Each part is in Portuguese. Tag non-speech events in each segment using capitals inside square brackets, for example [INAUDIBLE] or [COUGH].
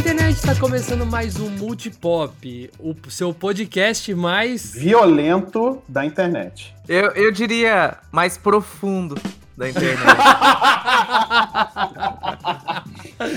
internet, está começando mais um Multipop, o seu podcast mais violento da internet. Eu, eu diria mais profundo da internet. [LAUGHS]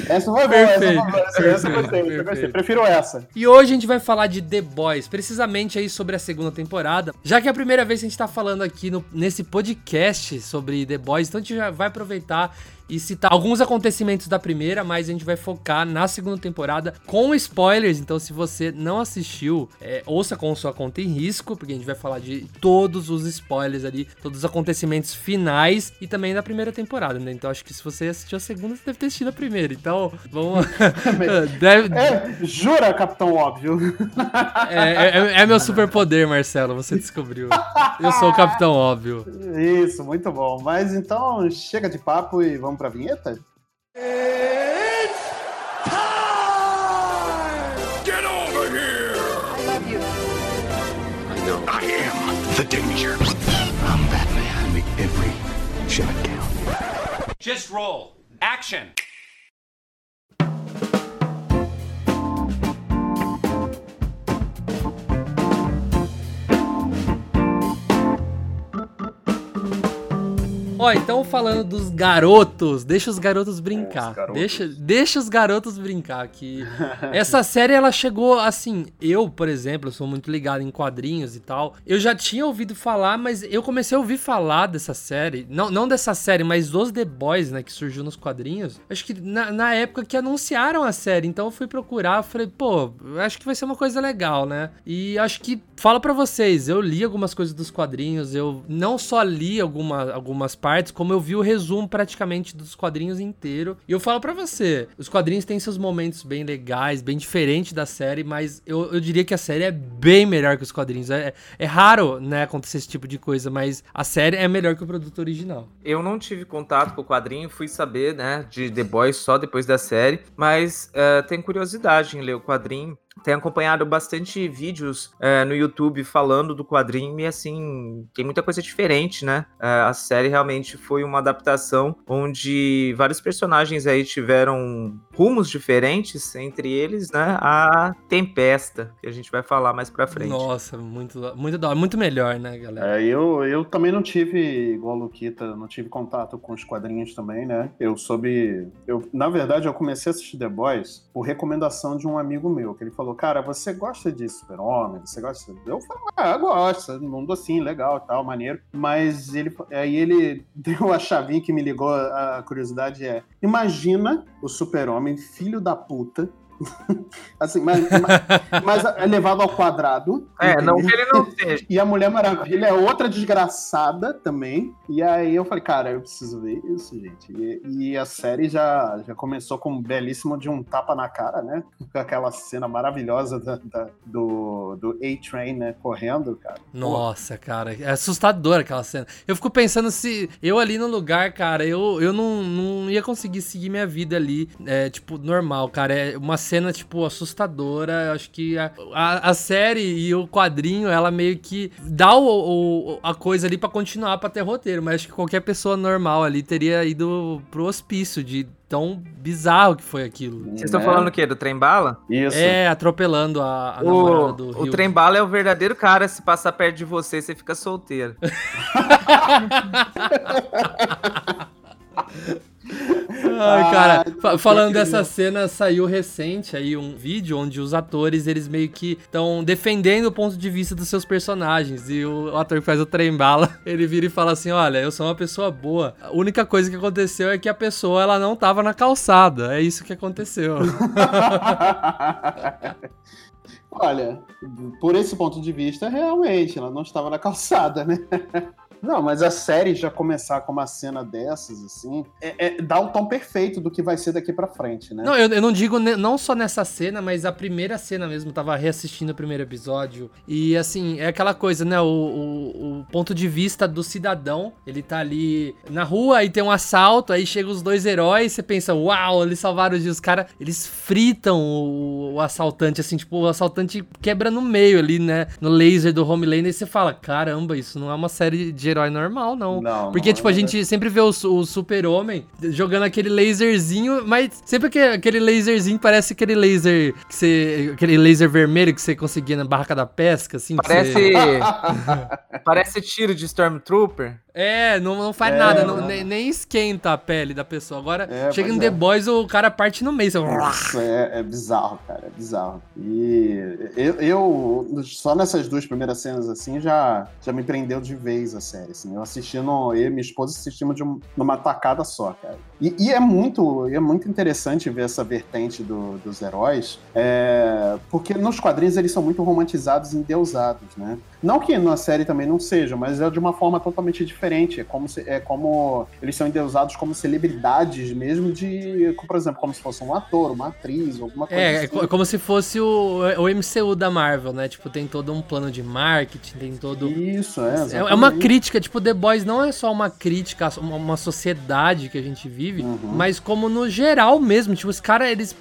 essa foi boa, essa foi boa. Essa, essa eu gostei, eu gostei. Prefiro essa. E hoje a gente vai falar de The Boys, precisamente aí sobre a segunda temporada. Já que é a primeira vez que a gente tá falando aqui no, nesse podcast sobre The Boys, então a gente já vai aproveitar e citar alguns acontecimentos da primeira, mas a gente vai focar na segunda temporada com spoilers. Então, se você não assistiu, é, ouça com sua conta em risco, porque a gente vai falar de todos os spoilers ali, todos os acontecimentos finais e também da primeira temporada, né? Então, acho que se você assistiu a segunda, você deve ter assistido a primeira. Então, vamos. [LAUGHS] deve... é, jura, Capitão Óbvio? é, é, é meu superpoder, Marcelo, você descobriu. Eu sou o Capitão Óbvio. Isso, muito bom. Mas então, chega de papo e vamos pra vinheta? It's time! Get over here! I love you. I know. I am the danger. I'm Batman. Make every shot count. Just roll. Action! Ó, então falando dos garotos, deixa os garotos brincar. É, os garotos. Deixa, deixa os garotos brincar que [LAUGHS] essa série ela chegou assim, eu, por exemplo, sou muito ligado em quadrinhos e tal. Eu já tinha ouvido falar, mas eu comecei a ouvir falar dessa série, não, não dessa série, mas dos The Boys, né, que surgiu nos quadrinhos. Acho que na, na época que anunciaram a série, então eu fui procurar, falei, pô, acho que vai ser uma coisa legal, né? E acho que falo para vocês, eu li algumas coisas dos quadrinhos, eu não só li alguma, algumas partes partes, como eu vi o resumo praticamente dos quadrinhos inteiro. E eu falo para você, os quadrinhos têm seus momentos bem legais, bem diferentes da série, mas eu, eu diria que a série é bem melhor que os quadrinhos. É, é raro, né, acontecer esse tipo de coisa, mas a série é melhor que o produto original. Eu não tive contato com o quadrinho, fui saber, né, de The Boys só depois da série, mas uh, tenho curiosidade em ler o quadrinho tenho acompanhado bastante vídeos é, no YouTube falando do quadrinho e assim, tem muita coisa diferente, né? É, a série realmente foi uma adaptação onde vários personagens aí tiveram rumos diferentes, entre eles, né? A Tempesta, que a gente vai falar mais pra frente. Nossa, muito, muito, muito melhor, né, galera? É, eu, eu também não tive, igual a Luquita, não tive contato com os quadrinhos também, né? Eu soube. Eu, na verdade, eu comecei a assistir The Boys por recomendação de um amigo meu, que ele falou falou, cara, você gosta de super-homem? Você gosta? Eu falei, ah, gosto, mundo assim, legal tal, maneiro. Mas ele, aí ele [LAUGHS] deu a chavinha que me ligou, a curiosidade é, imagina o super-homem, filho da puta, [LAUGHS] assim, mas, mas, mas, é levado ao quadrado. É, entendeu? não que ele não [LAUGHS] seja. E a Mulher Maravilha é outra desgraçada também. E aí eu falei, cara, eu preciso ver isso, gente. E, e a série já, já começou com um belíssimo de um tapa na cara, né? Com aquela cena maravilhosa da, da, do, do A-Train, né? Correndo, cara. Nossa, Pô. cara. É assustador aquela cena. Eu fico pensando se eu ali no lugar, cara, eu, eu não, não ia conseguir seguir minha vida ali, é, tipo, normal, cara. É uma cena, tipo, assustadora. Eu acho que a, a, a, série e o quadrinho, ela meio que dá o, o a coisa ali para continuar pra ter roteiro. Mas acho que qualquer pessoa normal ali teria ido pro hospício de tão bizarro que foi aquilo. Vocês estão é. falando o quê? Do trem bala? Isso. É, atropelando a, a o, namorada do Rio. O trem bala é o verdadeiro cara. Se passar perto de você, você fica solteiro. [LAUGHS] [LAUGHS] Ai, cara, ah, falando dessa cena, saiu recente aí um vídeo onde os atores, eles meio que estão defendendo o ponto de vista dos seus personagens. E o ator que faz o trem bala, [LAUGHS] ele vira e fala assim: Olha, eu sou uma pessoa boa. A única coisa que aconteceu é que a pessoa ela não tava na calçada. É isso que aconteceu. [LAUGHS] Olha, por esse ponto de vista, realmente, ela não estava na calçada, né? [LAUGHS] Não, mas a série já começar com uma cena dessas, assim, é, é, dá o tom perfeito do que vai ser daqui pra frente, né? Não, eu, eu não digo não só nessa cena, mas a primeira cena mesmo, eu tava reassistindo o primeiro episódio. E assim, é aquela coisa, né? O, o, o, ponto de vista do cidadão, ele tá ali na rua, aí tem um assalto, aí chegam os dois heróis, você pensa, uau, eles salvaram. Os caras, eles fritam o, o, assaltante, assim, tipo, o assaltante quebra no meio ali, né? No laser do Homelander, e você fala, caramba, isso não é uma série de herói normal, não. não Porque, não tipo, é a gente sempre vê o, o super-homem jogando aquele laserzinho, mas sempre que aquele laserzinho parece aquele laser que você. aquele laser vermelho que você conseguia na barraca da pesca, assim. Parece. Você... [LAUGHS] parece tiro de Stormtrooper. É, não, não faz é, nada, não, nem, nem, esquenta a pele da pessoa. Agora, é, chega The é. Boys, o cara parte no meio. Nossa, é, é, bizarro, cara, é bizarro. E eu, eu, só nessas duas primeiras cenas, assim, já, já me prendeu de vez a série, assim. Eu assisti, no, eu e minha esposa assistimos de um, numa tacada só, cara. E, e, é, muito, é muito interessante ver essa vertente do, dos heróis, é, porque nos quadrinhos eles são muito romantizados e endeusados, né? Não que na série também não seja, mas é de uma forma totalmente diferente. É como, se, é como eles são endeusados como celebridades mesmo de, por exemplo, como se fosse um ator, uma atriz, alguma coisa é, assim. É como se fosse o, o MCU da Marvel, né? Tipo, tem todo um plano de marketing, tem todo... Isso, é, exatamente. É uma crítica, tipo, The Boys não é só uma crítica a uma sociedade que a gente vive, uhum. mas como no geral mesmo. Tipo, os caras, eles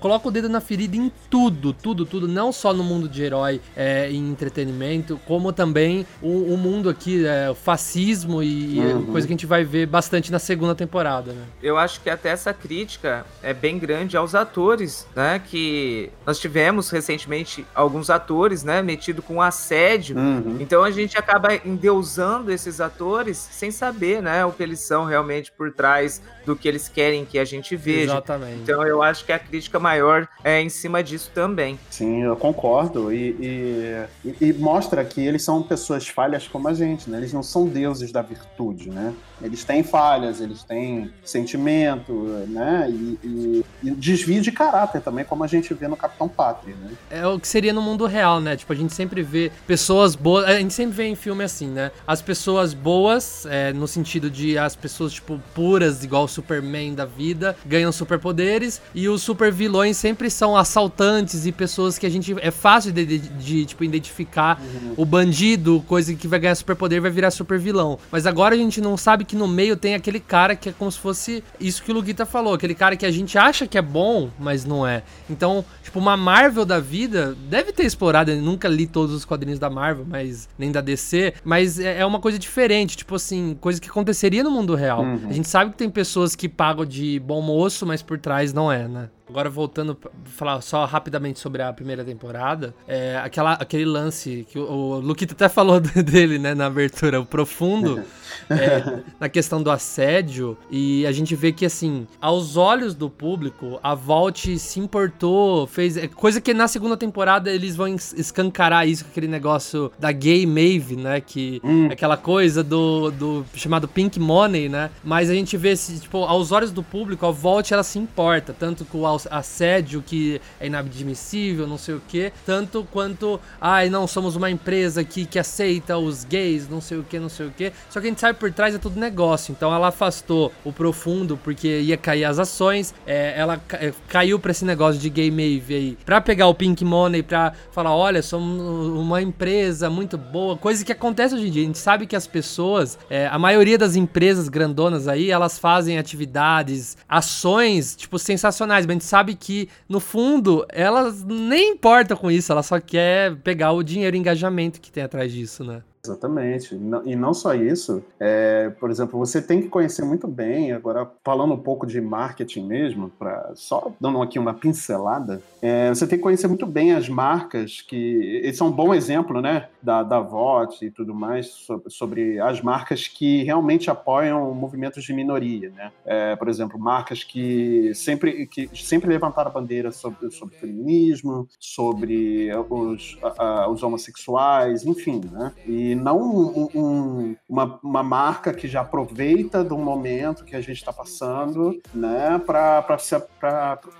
colocam o dedo na ferida em tudo, tudo, tudo. Não só no mundo de herói é, em entretenimento, como também o, o mundo aqui, é, o fascismo e, uhum. coisa que a gente vai ver bastante na segunda temporada, né? Eu acho que até essa crítica é bem grande aos atores, né? Que nós tivemos recentemente alguns atores, né, metido com assédio. Uhum. Então a gente acaba endeusando esses atores sem saber, né, o que eles são realmente por trás do que eles querem que a gente veja. Exatamente. Então eu acho que a crítica maior é em cima disso também. Sim, eu concordo. E, e, e mostra que eles são pessoas falhas como a gente, né? Eles não são deuses da virtude, né? Eles têm falhas, eles têm sentimento, né? E, e, e, desvio de caráter também, como a gente vê no Capitão Pátria, né? É o que seria no mundo real, né? Tipo, a gente sempre vê pessoas boas. A gente sempre vê em filme assim, né? As pessoas boas, é, no sentido de as pessoas, tipo, puras, igual o Superman da vida, ganham superpoderes. E os super vilões sempre são assaltantes e pessoas que a gente. É fácil de, de, de tipo, identificar uhum. o bandido, coisa que vai ganhar superpoder vai virar super vilão. Mas agora a gente não sabe que no meio tem aquele cara que é como se fosse isso que o Luguita falou, aquele cara que a gente acha que é bom, mas não é. Então, tipo, uma Marvel da vida deve ter explorado, eu nunca li todos os quadrinhos da Marvel, mas nem da DC, mas é, é uma coisa diferente, tipo assim, coisa que aconteceria no mundo real. Uhum. A gente sabe que tem pessoas que pagam de bom moço, mas por trás não é, né? Agora voltando pra falar só rapidamente sobre a primeira temporada, é aquela, aquele lance que o, o Luquita até falou [LAUGHS] dele, né, na abertura, o profundo, [LAUGHS] é, na questão do assédio, e a gente vê que, assim, aos olhos do público, a Vault se importou, fez. É, coisa que na segunda temporada eles vão escancarar isso, aquele negócio da gay Maeve, né, que hum. aquela coisa do, do chamado Pink Money, né, mas a gente vê, tipo, aos olhos do público, a Vault ela se importa, tanto com o assédio que é inadmissível, não sei o que, tanto quanto, ai, não, somos uma empresa aqui que aceita os gays, não sei o que, não sei o que. Só que a gente sabe por trás é tudo negócio. Então ela afastou o profundo porque ia cair as ações. É, ela é, caiu pra esse negócio de gay Mave aí, pra pegar o Pink Money, pra falar: olha, somos uma empresa muito boa. Coisa que acontece hoje em dia. A gente sabe que as pessoas, é, a maioria das empresas grandonas aí, elas fazem atividades, ações, tipo, sensacionais, mas a gente sabe que, no fundo, elas nem importam com isso, ela só quer pegar o dinheiro e engajamento que tem atrás disso, né? Exatamente. E não só isso, é, por exemplo, você tem que conhecer muito bem, agora falando um pouco de marketing mesmo, para só dando aqui uma pincelada, é, você tem que conhecer muito bem as marcas que. Esse é um bom exemplo, né? Da, da VOT e tudo mais, sobre, sobre as marcas que realmente apoiam movimentos de minoria, né? É, por exemplo, marcas que sempre, que sempre levantaram a bandeira sobre, sobre feminismo, sobre os, a, os homossexuais, enfim, né? E não um, um, uma, uma marca que já aproveita do momento que a gente está passando, né, para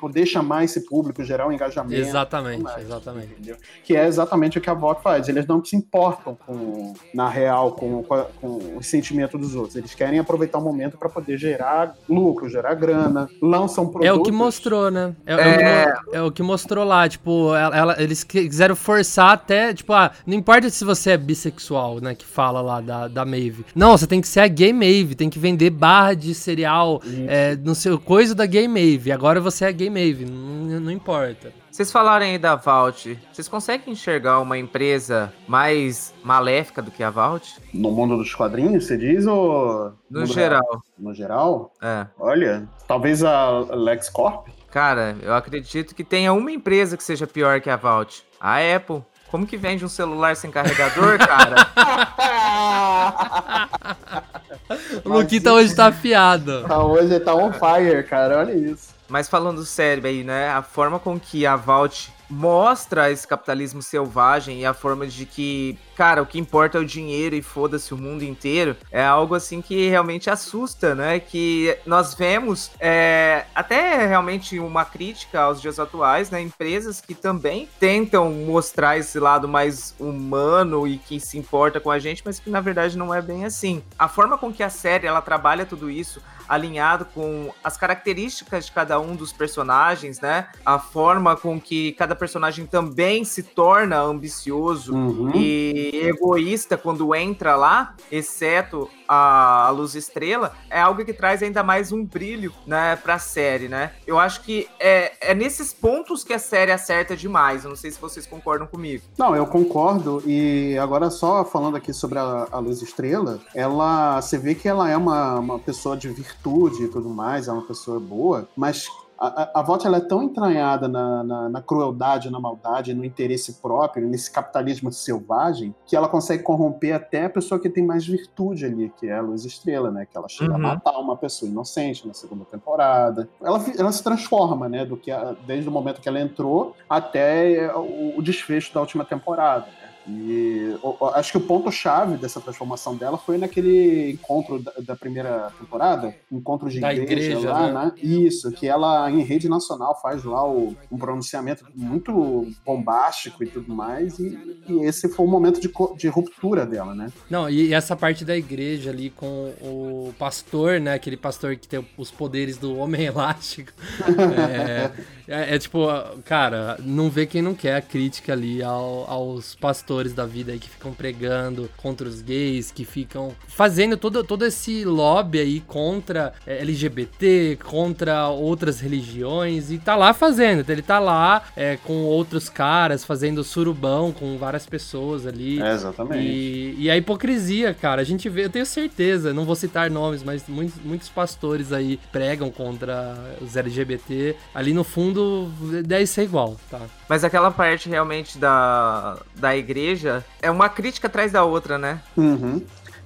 poder chamar esse público, gerar um engajamento. Exatamente, mais, exatamente. Entendeu? Que é exatamente o que a VOC faz. Eles não se importam com, na real, com, com o sentimento dos outros. Eles querem aproveitar o momento para poder gerar lucro, gerar grana, lançam produtos. É o que mostrou, né? É, é... é o que mostrou lá, tipo, ela, ela, eles quiseram forçar até, tipo, ah, não importa se você é bissexual pessoal, né, que fala lá da, da Maeve. Não, você tem que ser a Gay Maeve, tem que vender barra de cereal é, no seu coisa da Gay Maeve. Agora você é a Gay Maeve, não, não importa. Vocês falarem aí da Vault, vocês conseguem enxergar uma empresa mais maléfica do que a Vault? No mundo dos quadrinhos, você diz, ou... No geral. Real? No geral? É. Olha, talvez a LexCorp? Cara, eu acredito que tenha uma empresa que seja pior que a Vault. A Apple. Como que vende um celular sem carregador, cara? o [LAUGHS] Luquita hoje tá afiado. Tá, hoje tá on fire, cara. Olha isso. Mas falando sério aí, né? A forma com que a Vault mostra esse capitalismo selvagem e a forma de que, cara, o que importa é o dinheiro e foda-se o mundo inteiro, é algo assim que realmente assusta, né? Que nós vemos é, até realmente uma crítica aos dias atuais, né? Empresas que também tentam mostrar esse lado mais humano e que se importa com a gente, mas que na verdade não é bem assim. A forma com que a série ela trabalha tudo isso, alinhado com as características de cada um dos personagens, né? A forma com que cada personagem também se torna ambicioso uhum. e egoísta quando entra lá, exceto a, Luz Estrela, é algo que traz ainda mais um brilho, né, pra série, né? Eu acho que é, é nesses pontos que a série acerta demais. Eu não sei se vocês concordam comigo. Não, eu concordo. E agora só falando aqui sobre a, a Luz Estrela, ela, você vê que ela é uma, uma pessoa de virtude e tudo mais, é uma pessoa boa, mas a, a, a ela é tão entranhada na, na, na, crueldade, na maldade, no interesse próprio, nesse capitalismo selvagem, que ela consegue corromper até a pessoa que tem mais virtude ali, que é a Luz Estrela, né? Que ela chega uhum. a matar uma pessoa inocente na segunda temporada. Ela, ela se transforma, né? Do que a, desde o momento que ela entrou até o, o desfecho da última temporada. E acho que o ponto-chave dessa transformação dela foi naquele encontro da, da primeira temporada, encontro de igreja, igreja, lá, né? né? Isso, que ela em rede nacional faz lá o, um pronunciamento muito bombástico e tudo mais, e, e esse foi o momento de, de, ruptura dela, né? Não, e essa parte da igreja ali com o pastor, né? Aquele pastor que tem os poderes do homem [LAUGHS] elástico. é, é, é, tipo, cara, não vê quem não quer a crítica ali ao, aos pastores da vida aí que ficam pregando contra os gays, que ficam fazendo todo, todo esse lobby aí contra é, LGBT, contra outras religiões, e tá lá fazendo. Ele tá lá é, com outros caras fazendo surubão com várias pessoas ali. É, exatamente. E, e, a hipocrisia, cara, a gente vê, eu tenho certeza, não vou citar nomes, mas muitos, muitos pastores aí pregam contra os LGBT. Ali no fundo deve ser igual, tá? Mas aquela parte realmente da, da igreja é uma crítica atrás da outra, né? Uhum.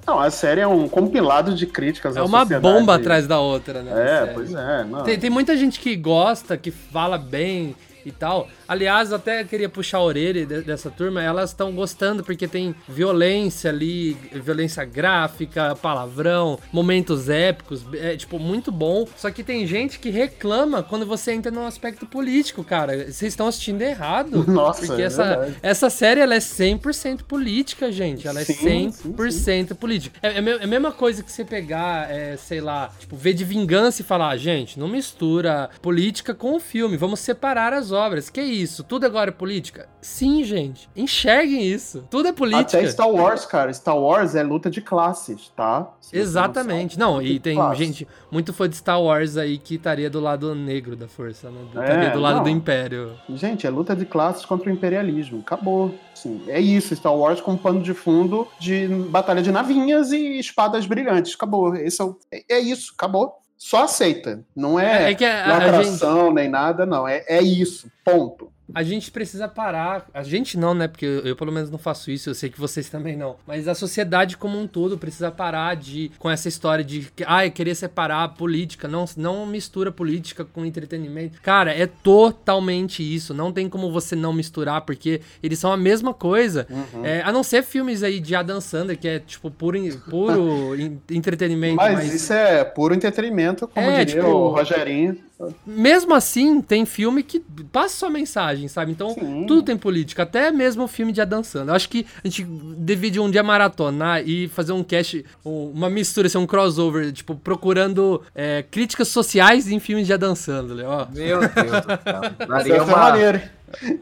Não, a série é um compilado de críticas É uma sociedade. bomba atrás da outra, né? É, pois é. Não. Tem, tem muita gente que gosta, que fala bem e tal. Aliás, até queria puxar a orelha dessa turma, elas estão gostando porque tem violência ali, violência gráfica, palavrão, momentos épicos, é tipo muito bom. Só que tem gente que reclama quando você entra no aspecto político, cara. Vocês estão assistindo errado. [LAUGHS] Nossa, porque é essa, essa série ela é 100% política, gente. Ela é sim, 100% sim, sim. política. É, é, a mesma coisa que você pegar, é, sei lá, tipo, ver de vingança e falar, gente, não mistura política com o filme, vamos separar as obras. Que isso? isso? Tudo agora é política? Sim, gente. Enxerguem isso. Tudo é política. Até Star Wars, cara. Star Wars é luta de classes, tá? Se Exatamente. Não, não e tem classe. gente muito fã de Star Wars aí que estaria do lado negro da força, né? Estaria é, do lado não. do Império. Gente, é luta de classes contra o imperialismo. Acabou. Sim, é isso. Star Wars com um pano de fundo de batalha de navinhas e espadas brilhantes. Acabou. Esse é, o... é isso. Acabou só aceita. Não é, é, é a, gente... nem nada, não. É, é isso. Ponto a gente precisa parar. A gente não, né? Porque eu, eu, pelo menos não faço isso, eu sei que vocês também não. Mas a sociedade como um todo precisa parar de com essa história de ah, querer separar a política, não não mistura política com entretenimento. Cara, é totalmente isso. Não tem como você não misturar porque eles são a mesma coisa. Uhum. É, a não ser filmes aí de Adam Sandler que é tipo puro puro [LAUGHS] entretenimento, mas, mas, isso é puro entretenimento, como é, diria tipo, o Rogerinho. Mesmo assim, tem filme que passa sua mensagem, sabe? Então, Sim. tudo tem política, até mesmo o filme de Adam Sandler. Eu acho que a gente divide um dia maratonar e fazer um cast, uma mistura, assim, um crossover, tipo, procurando é, críticas sociais em filmes de Adam Sandler, ó. Meu Deus do céu. Daria uma,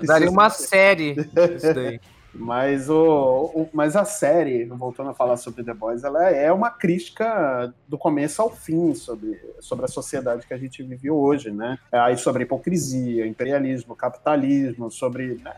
daria uma série isso daí. Mas, o, o, mas a série, voltando a falar sobre The Boys, ela é uma crítica do começo ao fim sobre, sobre a sociedade que a gente vive hoje, né? Aí sobre hipocrisia, imperialismo, capitalismo, sobre, né,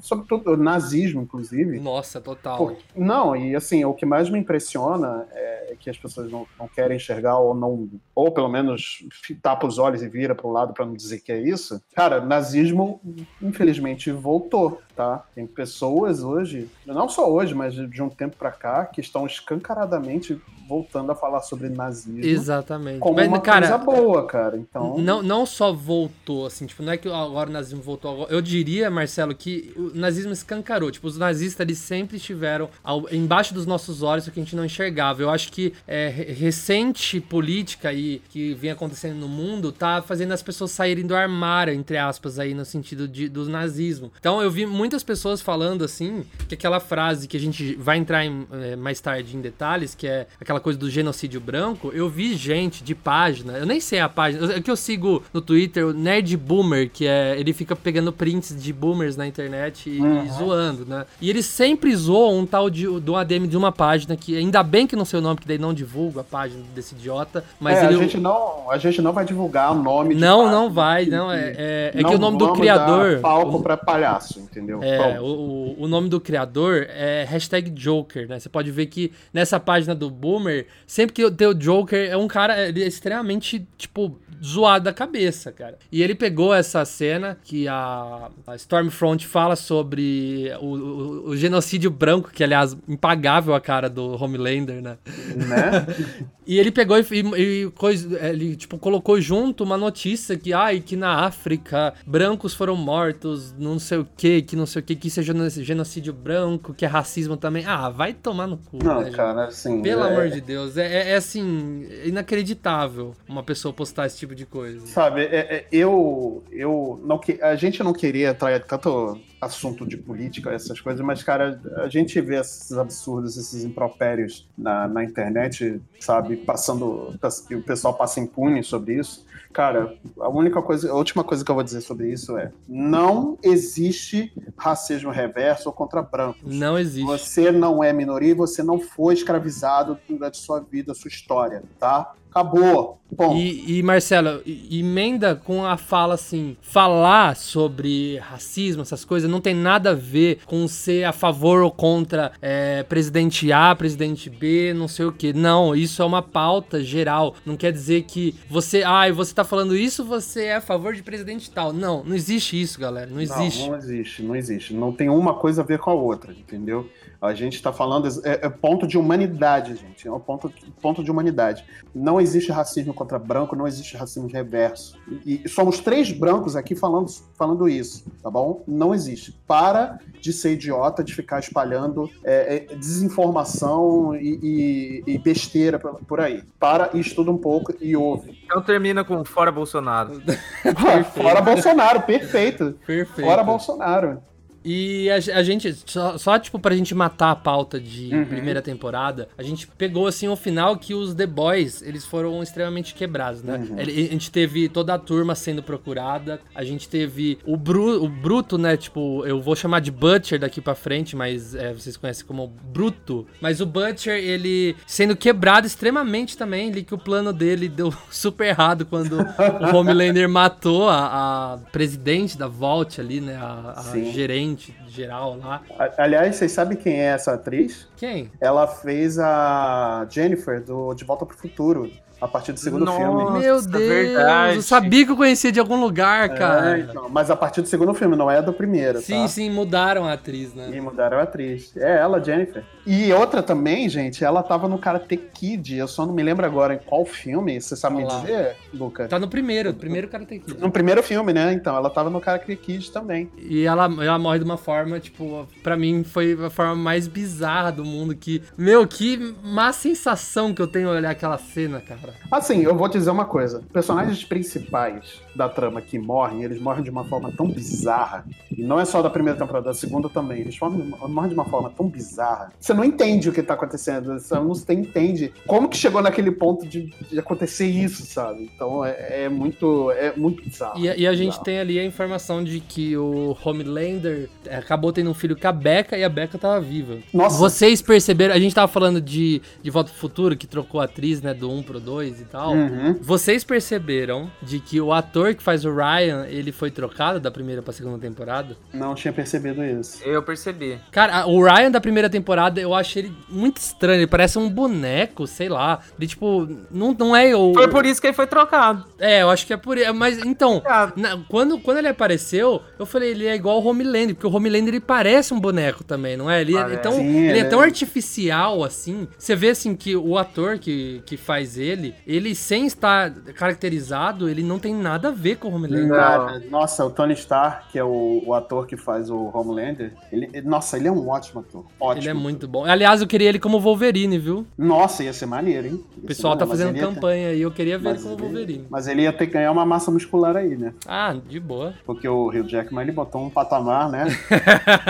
sobre tudo, nazismo, inclusive. Nossa, total. Por, não, e assim, o que mais me impressiona é que as pessoas não, não querem enxergar ou não, ou pelo menos tapa os olhos e vira para o lado para não dizer que é isso. Cara, nazismo, infelizmente, voltou, tá? Tem pessoas hoje, não só hoje, mas de um tempo para cá, que estão escancaradamente voltando a falar sobre nazismo. Exatamente. Como Mas, uma cara, coisa boa, cara. Então... Não, não só voltou, assim, tipo, não é que agora o nazismo voltou agora. Eu diria, Marcelo, que o nazismo escancarou. Tipo, os nazistas, eles sempre estiveram ao, embaixo dos nossos olhos, só que a gente não enxergava. Eu acho que é, recente política aí que vem acontecendo no mundo tá fazendo as pessoas saírem do armário, entre aspas, aí, no sentido de, do nazismo. Então, eu vi muitas pessoas falando, assim, que aquela frase que a gente vai entrar em, é, mais tarde em detalhes, que é aquela coisa do genocídio branco, eu vi gente de página, eu nem sei a página, é que eu sigo no Twitter o Nerd Boomer, que é, ele fica pegando prints de boomers na internet e, uhum. e zoando, né? E ele sempre zoou um tal de, do ADM de uma página que, ainda bem que não sei o nome, que daí não divulga a página desse idiota, mas é, ele... A gente, não, a gente não vai divulgar o nome Não, não vai, não, é, é, é que o nome do criador... palco pra palhaço, entendeu? É, o, o nome do criador é hashtag Joker, né? Você pode ver que nessa página do Boomer sempre que tem o Joker, é um cara é extremamente, tipo, zoado da cabeça, cara. E ele pegou essa cena que a, a Stormfront fala sobre o, o, o, genocídio branco, que aliás, impagável a cara do Homelander, né? Né? [LAUGHS] e ele pegou e, e, coisa, ele, tipo, colocou junto uma notícia que, ai, que na África brancos foram mortos, não sei o que, que não sei o que, que isso é genocídio branco, que é racismo também. Ah, vai tomar no cu, Não, né, cara, assim... Pelo é... amor de Deus, é, é, é assim, inacreditável uma pessoa postar esse tipo de coisa. Sabe, é, é, eu, eu não que a gente não queria trair tanto assunto de política, essas coisas, mas, cara, a gente vê esses absurdos, esses impropérios na, na internet, sabe, passando, e o pessoal passa impune sobre isso. Cara, a única coisa, a última coisa que eu vou dizer sobre isso é: não existe racismo reverso ou contra brancos. Não existe. Você não é minoria, você não foi escravizado durante sua vida, sua história, tá? Acabou. Bom. E, e Marcelo, emenda com a fala assim: falar sobre racismo, essas coisas, não tem nada a ver com ser a favor ou contra é, presidente A, presidente B, não sei o que. Não, isso é uma pauta geral. Não quer dizer que você, ah, você tá falando isso, você é a favor de presidente tal. Não, não existe isso, galera. Não existe. Não, não existe, não existe. Não tem uma coisa a ver com a outra, entendeu? A gente está falando é, é, ponto de humanidade, gente. É um ponto, ponto de humanidade. Não existe racismo contra branco, não existe racismo reverso. E, e, somos três brancos aqui falando, falando isso, tá bom? Não existe. Para de ser idiota, de ficar espalhando é, é, desinformação e, e, e, besteira por aí. Para e estuda um pouco e ouve. Então termina com fora Bolsonaro. [LAUGHS] fora Bolsonaro, perfeito. Perfeito. Fora Bolsonaro. E a, a gente, só, só, tipo, pra gente matar a pauta de uhum. primeira temporada, a gente pegou, assim, o final que os The Boys, eles foram extremamente quebrados, né? Uhum. A gente teve toda a turma sendo procurada, a gente teve o, Bru, o Bruto, né? Tipo, eu vou chamar de Butcher daqui pra frente, mas é, vocês conhecem como Bruto. Mas o Butcher, ele sendo quebrado extremamente também, ele que o plano dele deu [LAUGHS] super errado quando o Homelander matou a, a, presidente da Vault ali, né? A, a gerente geral lá. Aliás, vocês sabem quem é essa atriz? Quem? Ela fez a Jennifer do De Volta pro Futuro a partir do segundo Nossa, filme. Meu Deus, verdade. eu sabia que eu conhecia de algum lugar, é, cara. Então, mas a partir do segundo filme, não é do primeiro, Sim, tá? sim, mudaram a atriz, né? Sim, mudaram a atriz. É ela, Jennifer. E outra também, gente, ela tava no Karate Kid, eu só não me lembro agora em qual filme, você sabe Olá. me dizer, Luca? Tá no primeiro, no primeiro Karate Kid. No primeiro filme, né? Então, ela tava no Karate Kid também. E ela, ela morre de uma forma, tipo, pra mim foi a forma mais bizarra do mundo, que, meu, que má sensação que eu tenho olhar aquela cena, cara. Assim, eu vou te dizer uma coisa. Personagens principais da trama que morrem, eles morrem de uma forma tão bizarra. E não é só da primeira temporada, da segunda também. Eles morrem, morrem de uma forma tão bizarra. Você não entende o que tá acontecendo. Você não entende como que chegou naquele ponto de, de acontecer isso, sabe? Então é, é, muito, é muito bizarro. E, e a gente bizarro. tem ali a informação de que o Homelander acabou tendo um filho com a Becca e a Becca tava viva. Nossa. Vocês perceberam, a gente tava falando de, de Volta pro Futuro, que trocou a atriz, né, do 1 pro 2 e tal. Uhum. Vocês perceberam de que o ator que faz o Ryan, ele foi trocado da primeira pra segunda temporada? Não tinha percebido isso. Eu percebi. Cara, o Ryan da primeira temporada, eu achei ele muito estranho. Ele parece um boneco, sei lá. Ele, tipo, não, não é o. Foi por isso que ele foi trocado. É, eu acho que é por isso. Mas, então, na, quando, quando ele apareceu, eu falei, ele é igual o Homelander, porque o Homelander ele parece um boneco também, não é? Ele, é, tão, Sim, ele é, é tão artificial, assim. Você vê, assim, que o ator que, que faz ele, ele sem estar caracterizado, ele não tem nada a ver com o Homelander. Nossa, o Tony Stark, que é o, o ator que faz o Homelander, ele, nossa, ele é um ótimo ator. Ótimo. Ele é muito bom. Aliás, eu queria ele como Wolverine, viu? Nossa, ia ser maneiro, hein? o pessoal tá fazendo campanha aí, eu queria ver ele como Wolverine. Mas ele ia ter que ganhar uma massa muscular aí, né? Ah, de boa. [LAUGHS] Porque o Hugh Jackman, ele botou um patamar, né?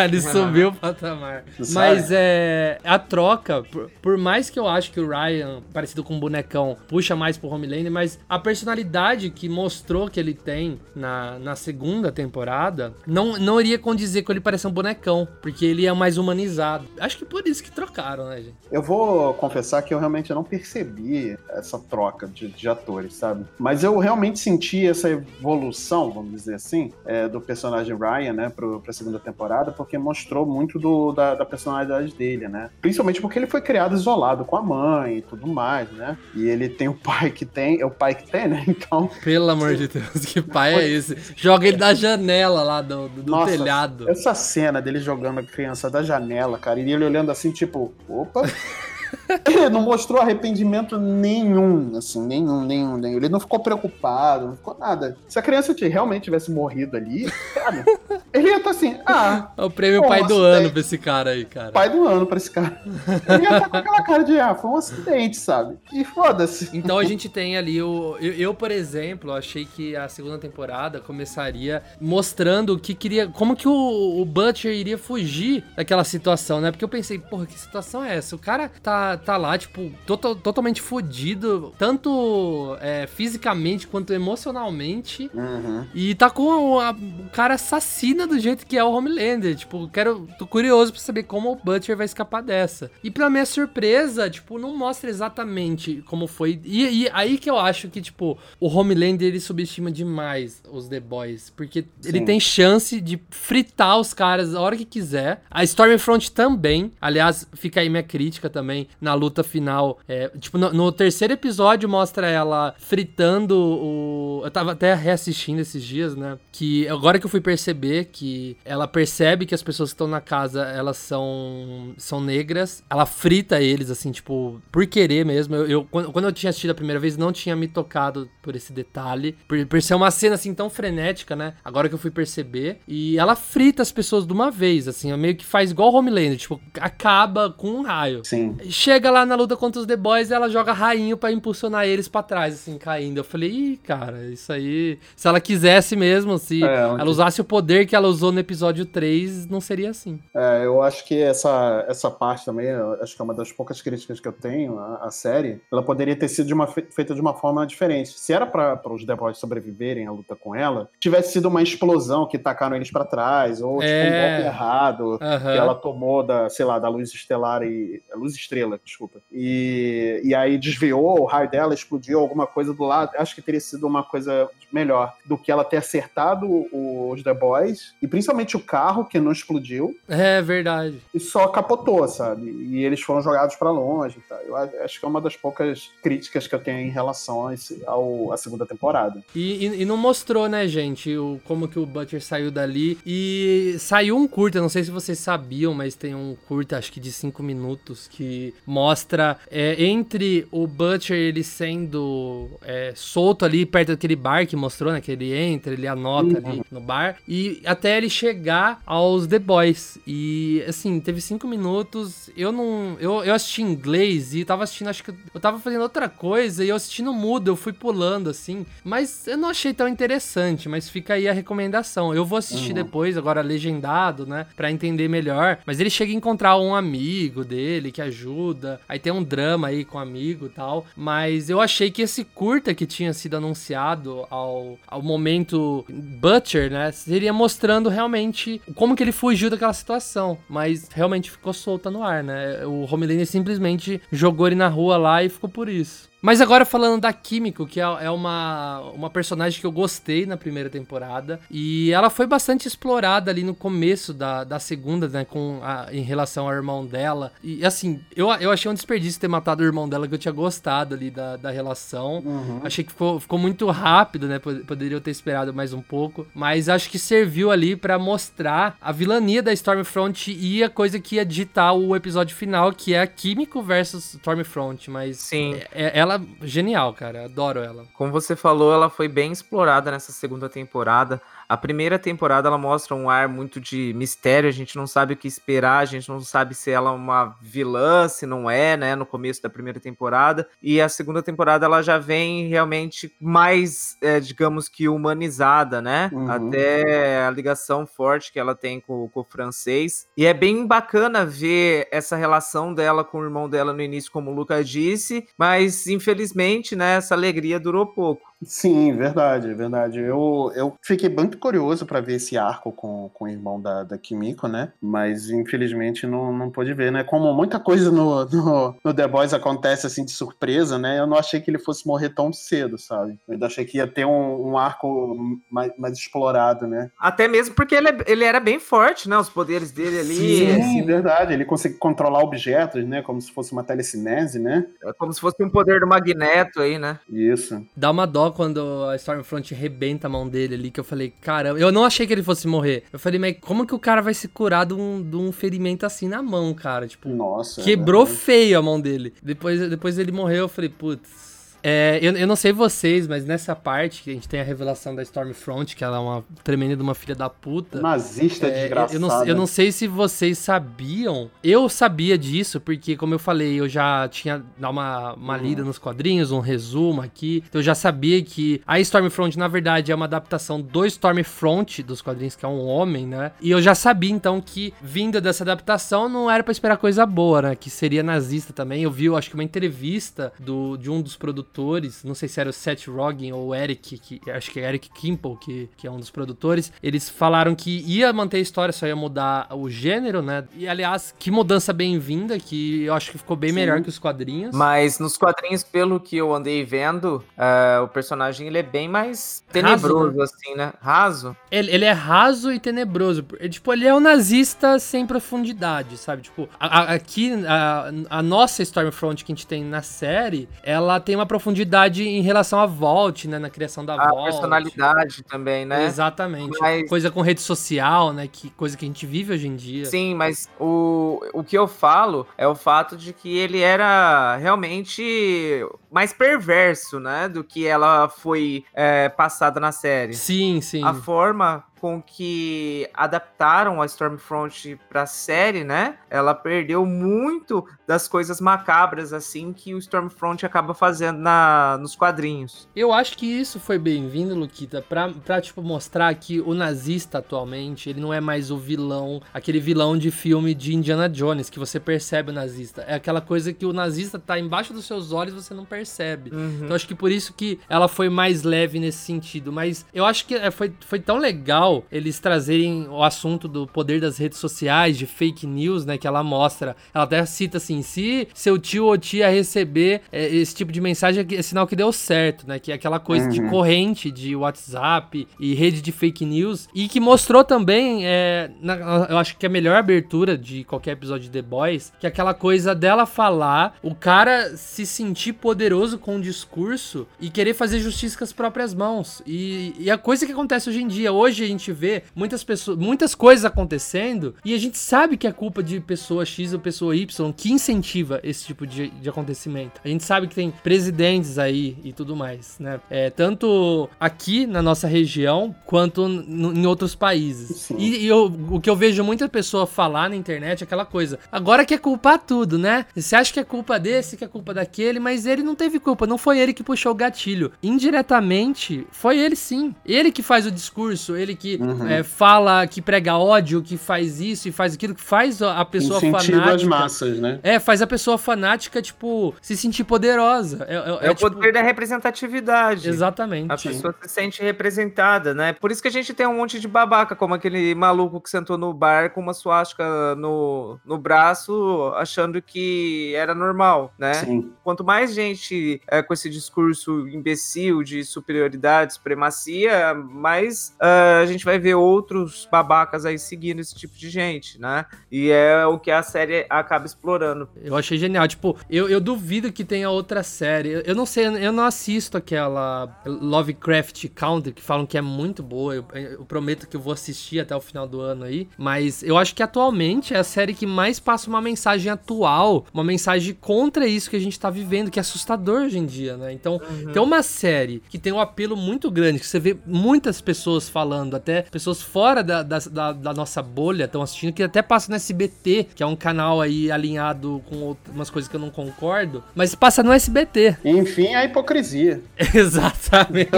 ele subiu o patamar. Mas é, a troca, por, por, mais que eu acho que o Ryan, parecido com um bonecão, puxa mais pro Homelander, mas a personalidade que mostrou que ele tem na, na segunda temporada não, não iria condizer com ele parecer um bonecão, porque ele é mais humanizado. Acho que por isso que trocaram, né, gente? Eu vou confessar que eu realmente não percebi essa troca de, de atores, sabe? Mas eu realmente senti essa evolução, vamos dizer assim, é, do personagem Ryan, né, pro, pra segunda temporada, porque mostrou muito do, da, da, personalidade dele, né? Principalmente porque ele foi criado isolado com a mãe e tudo mais, né? E ele tem o pai que tem, é o pai que tem, né? [LAUGHS] Então. Pelo amor de Deus, que pai é esse? Joga ele da janela lá do, do Nossa, telhado. Essa cena dele jogando a criança da janela, cara, e ele olhando assim, tipo, opa. [LAUGHS] [LAUGHS] Ele não mostrou arrependimento nenhum, assim, nenhum, nenhum, nenhum. Ele não ficou preocupado, não ficou nada. Se a criança realmente tivesse morrido ali, cara, ele ia estar tá assim, ah. É o prêmio pai do ano pra esse cara aí, cara. Pai do ano pra esse cara. Ele ia estar tá com aquela cara de, ah, foi um acidente, sabe? E foda-se. Então a gente tem ali o. Eu, eu, por exemplo, achei que a segunda temporada começaria mostrando o que queria. Como que o, o Butcher iria fugir daquela situação, né? Porque eu pensei, porra, que situação é essa? O cara tá tá, lá, tipo, to totalmente fodido, tanto é, fisicamente quanto emocionalmente. Uhum. E tá com a, o cara assassina do jeito que é o Homelander. Tipo, quero. tô curioso pra saber como o Butcher vai escapar dessa. E pra minha surpresa, tipo, não mostra exatamente como foi. E, e aí que eu acho que, tipo, o Homelander ele subestima demais os The Boys. Porque Sim. ele tem chance de fritar os caras a hora que quiser. A Stormfront também. Aliás, fica aí minha crítica também na luta final. É, tipo, no, no, terceiro episódio mostra ela fritando o. Eu tava até reassistindo esses dias, né? Que agora que eu fui perceber que ela percebe que as pessoas que estão na casa elas são, são negras, ela frita eles, assim, tipo, por querer mesmo. Eu, eu quando, quando, eu tinha assistido a primeira vez, não tinha me tocado por esse detalhe. Por, por ser uma cena assim tão frenética, né? Agora que eu fui perceber. E ela frita as pessoas de uma vez, assim, meio que faz igual Homelander, tipo, acaba com um raio. Sim chega lá na luta contra os The Boys, ela joga rainho para impulsionar eles para trás, assim, caindo. Eu falei, ih, cara, isso aí. Se ela quisesse mesmo, se é, ela usasse o poder que ela usou no episódio 3, não seria assim. É, eu acho que essa, essa parte também, acho que é uma das poucas críticas que eu tenho à, à série, ela poderia ter sido de uma, feita de uma forma diferente. Se era para os The Boys sobreviverem à luta com ela, tivesse sido uma explosão que tacaram eles para trás, ou tipo, é... um golpe errado uhum. que ela tomou da, sei lá, da luz estelar e. luz estrela desculpa. E, e aí desviou, o raio dela explodiu, alguma coisa do lado. Acho que teria sido uma coisa melhor do que ela ter acertado os The Boys, e principalmente o carro que não explodiu. É verdade. E só capotou, sabe? E eles foram jogados para longe. Tá? Eu acho que é uma das poucas críticas que eu tenho em relação a esse, ao, à segunda temporada. E, e, e, não mostrou, né, gente, o, como que o Butcher saiu dali. E saiu um curta, não sei se vocês sabiam, mas tem um curta, acho que de cinco minutos, que mostra é, entre o Butcher ele sendo é, solto ali perto daquele bar que mostrou, né? Que ele entra, ele anota uhum. ali no bar. E até ele chegar aos The Boys. E assim, teve cinco minutos. Eu não. Eu, eu assisti em inglês e tava assistindo, acho que eu tava fazendo outra coisa e eu assistindo mudo, eu fui pulando assim. Mas eu não achei tão interessante. Mas fica aí a recomendação. Eu vou assistir uhum. depois, agora legendado, né? Pra entender melhor. Mas ele chega a encontrar um amigo dele que ajuda. Aí tem um drama aí com um amigo e tal. Mas eu achei que esse curta que tinha sido anunciado ao, ao momento Butcher, né? Seria mostrando realmente como que ele fugiu daquela situação. Mas realmente ficou solta no ar, né? O Homelander simplesmente jogou ele na rua lá e ficou por isso. Mas agora falando da Químico, que é, é uma, uma personagem que eu gostei na primeira temporada. E ela foi bastante explorada ali no começo da, da segunda, né? Com a, em relação ao irmão dela. E assim, eu, eu achei um desperdício ter matado o irmão dela, que eu tinha gostado ali da, da relação. Uhum. Achei que ficou, ficou muito rápido, né? Poderia ter esperado mais um pouco. Mas acho que serviu ali para mostrar a vilania da Stormfront e a coisa que ia digitar o episódio final, que é a Químico versus Stormfront. Mas Sim. É, é, ela, genial, cara. Adoro ela. Como você falou, ela foi bem explorada nessa segunda temporada. A primeira temporada ela mostra um ar muito de mistério, a gente não sabe o que esperar, a gente não sabe se ela é uma vilã, se não é, né, no começo da primeira temporada. E a segunda temporada ela já vem realmente mais, é, digamos que humanizada, né? Uhum. Até a ligação forte que ela tem com, com, o francês. E é bem bacana ver essa relação dela com o irmão dela no início, como o Lucas disse, mas infelizmente, né, essa alegria durou pouco. Sim, verdade, verdade. Eu, eu fiquei muito curioso para ver esse arco com, com o irmão da, da Kimiko, né? Mas infelizmente não, não pude ver, né? Como muita coisa no, no, no, The Boys acontece assim de surpresa, né? Eu não achei que ele fosse morrer tão cedo, sabe? Eu ainda achei que ia ter um, um arco mais, mais explorado, né? Até mesmo porque ele, é, ele era bem forte, né? Os poderes dele ali. Sim, assim. verdade. Ele consegue controlar objetos, né? Como se fosse uma telecinese, né? É como se fosse um poder do magneto aí, né? Isso. Dá uma dó quando a Stormfront rebenta a mão dele ali, que eu falei, cara, eu não achei que ele fosse morrer. Eu falei, mas como que o cara vai se curar de um, de um ferimento assim na mão, cara? Tipo, Nossa. Quebrou é feio a mão dele. Depois, depois ele morreu, eu falei, putz é, eu, eu não sei vocês, mas nessa parte que a gente tem a revelação da Stormfront, que ela é uma tremenda de uma filha da puta. Nazista é, desgraçada. Eu não, eu não sei se vocês sabiam. Eu sabia disso, porque, como eu falei, eu já tinha dado uma, uma uhum. lida nos quadrinhos, um resumo aqui. Então eu já sabia que a Stormfront, na verdade, é uma adaptação do Stormfront dos quadrinhos, que é um homem, né? E eu já sabia, então, que vinda dessa adaptação não era para esperar coisa boa, né? Que seria nazista também. Eu vi, eu acho que uma entrevista do, de um dos produtores produtores, não sei se era o Seth Rogen ou o Eric, que, acho que é Eric Kimple, que, que é um dos produtores, eles falaram que ia manter a história, só ia mudar o gênero, né? E aliás, que mudança bem-vinda, que eu acho que ficou bem Sim. melhor que os quadrinhos. Mas nos quadrinhos, pelo que eu andei vendo, uh, o personagem ele é bem mais tenebroso, raso, né? assim, né? Raso. Ele, ele é raso e tenebroso. Ele, tipo, ele é um nazista sem profundidade, sabe? Tipo, a, a, aqui, a, a nossa Stormfront que a gente tem na série, ela tem uma profundidade em relação à Vault, né? Na criação da a Vault. A personalidade também, né? Exatamente. Mas... Coisa com rede social, né? Que coisa que a gente vive hoje em dia. Sim, mas o, o que eu falo é o fato de que ele era realmente mais perverso, né? Do que ela foi é, passada na série. Sim, sim. A forma com que adaptaram a Stormfront para a série, né? Ela perdeu muito das coisas macabras assim que o Stormfront acaba fazendo na nos quadrinhos. Eu acho que isso foi bem-vindo, Luquita, para para tipo mostrar que o nazista atualmente, ele não é mais o vilão, aquele vilão de filme de Indiana Jones que você percebe o nazista. É aquela coisa que o nazista tá embaixo dos seus olhos e você não percebe. Uhum. Então acho que por isso que ela foi mais leve nesse sentido, mas eu acho que é, foi, foi tão legal legal eles trazerem o assunto do poder das redes sociais, de fake news, né? Que ela mostra. Ela até cita assim: se seu tio ou tia receber é, esse tipo de mensagem, é sinal que deu certo, né? Que é aquela coisa uhum. de corrente de WhatsApp e rede de fake news. E que mostrou também, é, na, eu acho que a melhor abertura de qualquer episódio de The Boys, que é aquela coisa dela falar, o cara se sentir poderoso com o discurso e querer fazer justiça com as próprias mãos. E, e a coisa que acontece hoje em dia, hoje gente vê muitas pessoas, muitas coisas acontecendo e a gente sabe que é culpa de pessoa X ou pessoa Y que incentiva esse tipo de, de acontecimento. A gente sabe que tem presidentes aí e tudo mais, né? É, tanto aqui na nossa região quanto em outros países. E, e eu, o que eu vejo muita pessoa falar na internet é aquela coisa. Agora quer culpar tudo, né? Você acha que é culpa desse, que é culpa daquele, mas ele não teve culpa. Não foi ele que puxou o gatilho. Indiretamente, foi ele sim. Ele que faz o discurso, ele que uhum. é, fala, que prega ódio, que faz isso e faz aquilo, que faz a pessoa Incentivo fanática. as massas, né? É, faz a pessoa fanática, tipo, se sentir poderosa. É, é, é, é o tipo... poder da representatividade. Exatamente. A pessoa se sente representada, né? Por isso que a gente tem um monte de babaca, como aquele maluco que sentou no bar com uma suástica no, no braço, achando que era normal, né? Sim. Quanto mais gente é, com esse discurso imbecil de superioridade, supremacia, mais uh, a gente vai ver outros babacas aí seguindo esse tipo de gente, né? E é o que a série acaba explorando. Eu achei genial. Tipo, eu, eu duvido que tenha outra série. Eu, eu não sei, eu não assisto aquela Lovecraft Country, que falam que é muito boa. Eu, eu prometo que eu vou assistir até o final do ano aí. Mas eu acho que atualmente é a série que mais passa uma mensagem atual, uma mensagem contra isso que a gente tá vivendo, que é assustador hoje em dia, né? Então, uhum. tem uma série que tem um apelo muito grande, que você vê muitas pessoas falando, até pessoas fora da, da, da, da nossa bolha estão assistindo, que até passa no SBT, que é um canal aí alinhado com umas coisas que eu não concordo, mas passa no SBT. Enfim, a hipocrisia. [LAUGHS] Exatamente.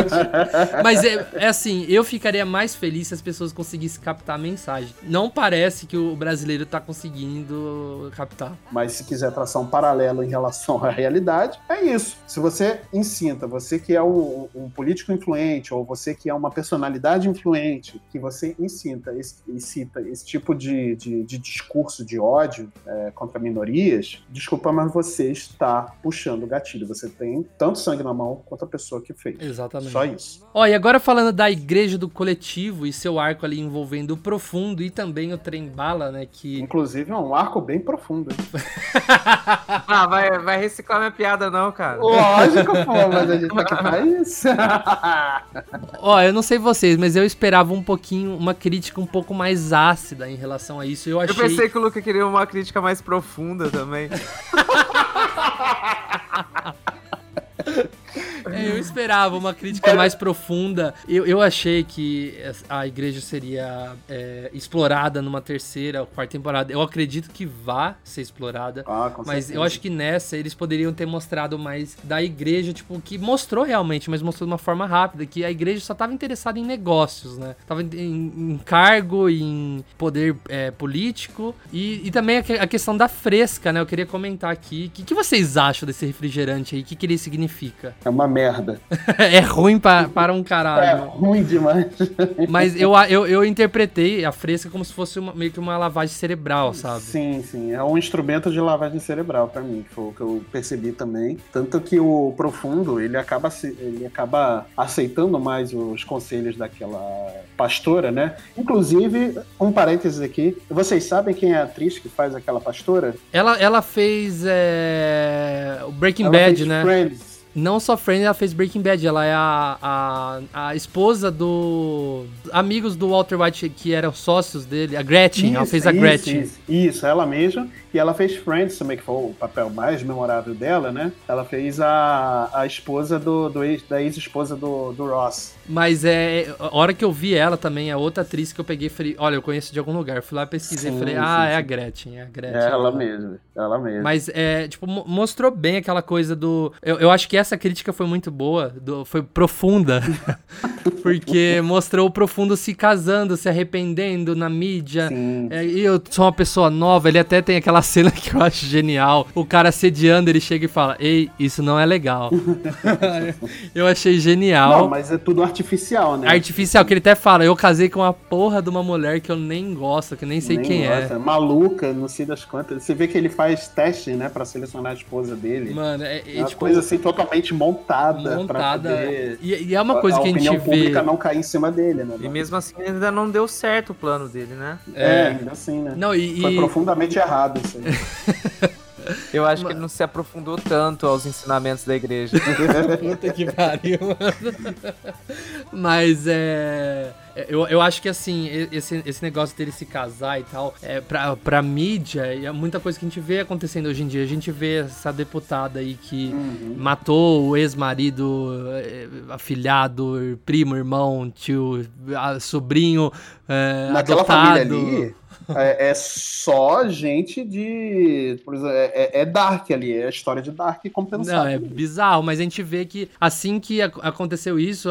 mas é, é assim, eu ficaria mais feliz se as pessoas conseguissem captar a mensagem. Não parece que o brasileiro tá conseguindo captar. Mas se quiser traçar um paralelo em relação à realidade, é isso. Se você incinta, você que é um, um político influente, ou você que é uma personalidade influente, que você incita esse, incita esse tipo de, de, de discurso de ódio é, contra minorias, desculpa, mas você está puxando o gatilho. Você tem tanto sangue na mão quanto a pessoa que fez. Exatamente. Só isso. Ó, e agora falando da igreja do coletivo e seu arco ali envolvendo o profundo e também o trem bala, né? Que. Inclusive é um arco bem profundo. [LAUGHS] ah, vai, vai reciclar minha piada, não, cara. Lógico, pô, mas a gente [LAUGHS] vai faz isso. Ó, eu não sei vocês, mas eu esperava um pouquinho, uma crítica um pouco mais ácida em relação a isso. Eu achei. Eu pensei que o Luca queria uma crítica mais profunda também. [LAUGHS] É, eu esperava uma crítica mais profunda. Eu, eu achei que a igreja seria é, explorada numa terceira ou quarta temporada. Eu acredito que vá ser explorada. Ah, mas certeza. eu acho que nessa eles poderiam ter mostrado mais da igreja, tipo, que mostrou realmente, mas mostrou de uma forma rápida, que a igreja só estava interessada em negócios, né? Tava em, em cargo, em poder é, político e, e também a, a, questão da fresca, né? Eu queria comentar aqui. O que, que vocês acham desse refrigerante aí? O que, que ele significa? É uma merda. [LAUGHS] é ruim pra, para um caralho. É ruim demais. [LAUGHS] Mas eu, eu, eu interpretei a fresca como se fosse uma, meio que uma lavagem cerebral, sabe? Sim, sim. É um instrumento de lavagem cerebral para mim, que foi o que eu percebi também. Tanto que o profundo, ele acaba, ele acaba aceitando mais os conselhos daquela pastora, né? Inclusive, um parênteses aqui. Vocês sabem quem é a atriz que faz aquela pastora? Ela, ela fez é, o Breaking ela Bad, né? Friends. Não só Friends, ela fez Breaking Bad. Ela é a, a, a esposa do. Amigos do Walter White que eram sócios dele. A Gretchen. Isso, ela fez a isso, Gretchen. Isso, isso, ela mesma. E ela fez Friends também, que foi o papel mais memorável dela, né? Ela fez a, a esposa do, do ex, da ex-esposa do, do Ross. Mas é. A hora que eu vi ela também, a outra atriz que eu peguei, falei, olha, eu conheço de algum lugar. Fui lá, pesquisei e falei, ah, sim, é a Gretchen, é a Gretchen. É ela mesma, ela mesma. Mas é, tipo, mostrou bem aquela coisa do. Eu, eu acho que essa crítica foi muito boa, do, foi profunda. [LAUGHS] porque mostrou o profundo se casando, se arrependendo na mídia. É, e eu sou uma pessoa nova, ele até tem aquela cena que eu acho genial. O cara sediando, ele chega e fala: Ei, isso não é legal. [LAUGHS] eu achei genial. Não, mas é tudo artificial, né? Artificial, que ele até fala: Eu casei com uma porra de uma mulher que eu nem gosto, que nem sei nem quem é. gosta. é. Maluca, não sei das quantas. Você vê que ele faz teste, né, pra selecionar a esposa dele. Mano, é, é, é uma tipo, coisa assim totalmente montada. Montada. Poder, e, e, é uma coisa a, que a, gente vê. não cair em cima dele, né? E mesmo assim ainda não deu certo o plano dele, né? É, é ainda assim, né? Não, e, Foi profundamente errado aí. [LAUGHS] Eu acho que ele não se aprofundou tanto aos ensinamentos da igreja. [LAUGHS] Puta que pariu, mano. Mas é. Eu, eu acho que assim, esse, esse negócio dele se casar e tal, é, pra, pra mídia, é muita coisa que a gente vê acontecendo hoje em dia. A gente vê essa deputada aí que uhum. matou o ex-marido, é, afilhado, primo, irmão, tio, sobrinho, é, Naquela adotado. família ali, é, é, só gente de. Por exemplo, é, é, é, Dark ali, é a história de Dark compensada. Não, é bizarro, mas a gente vê que assim que aconteceu isso,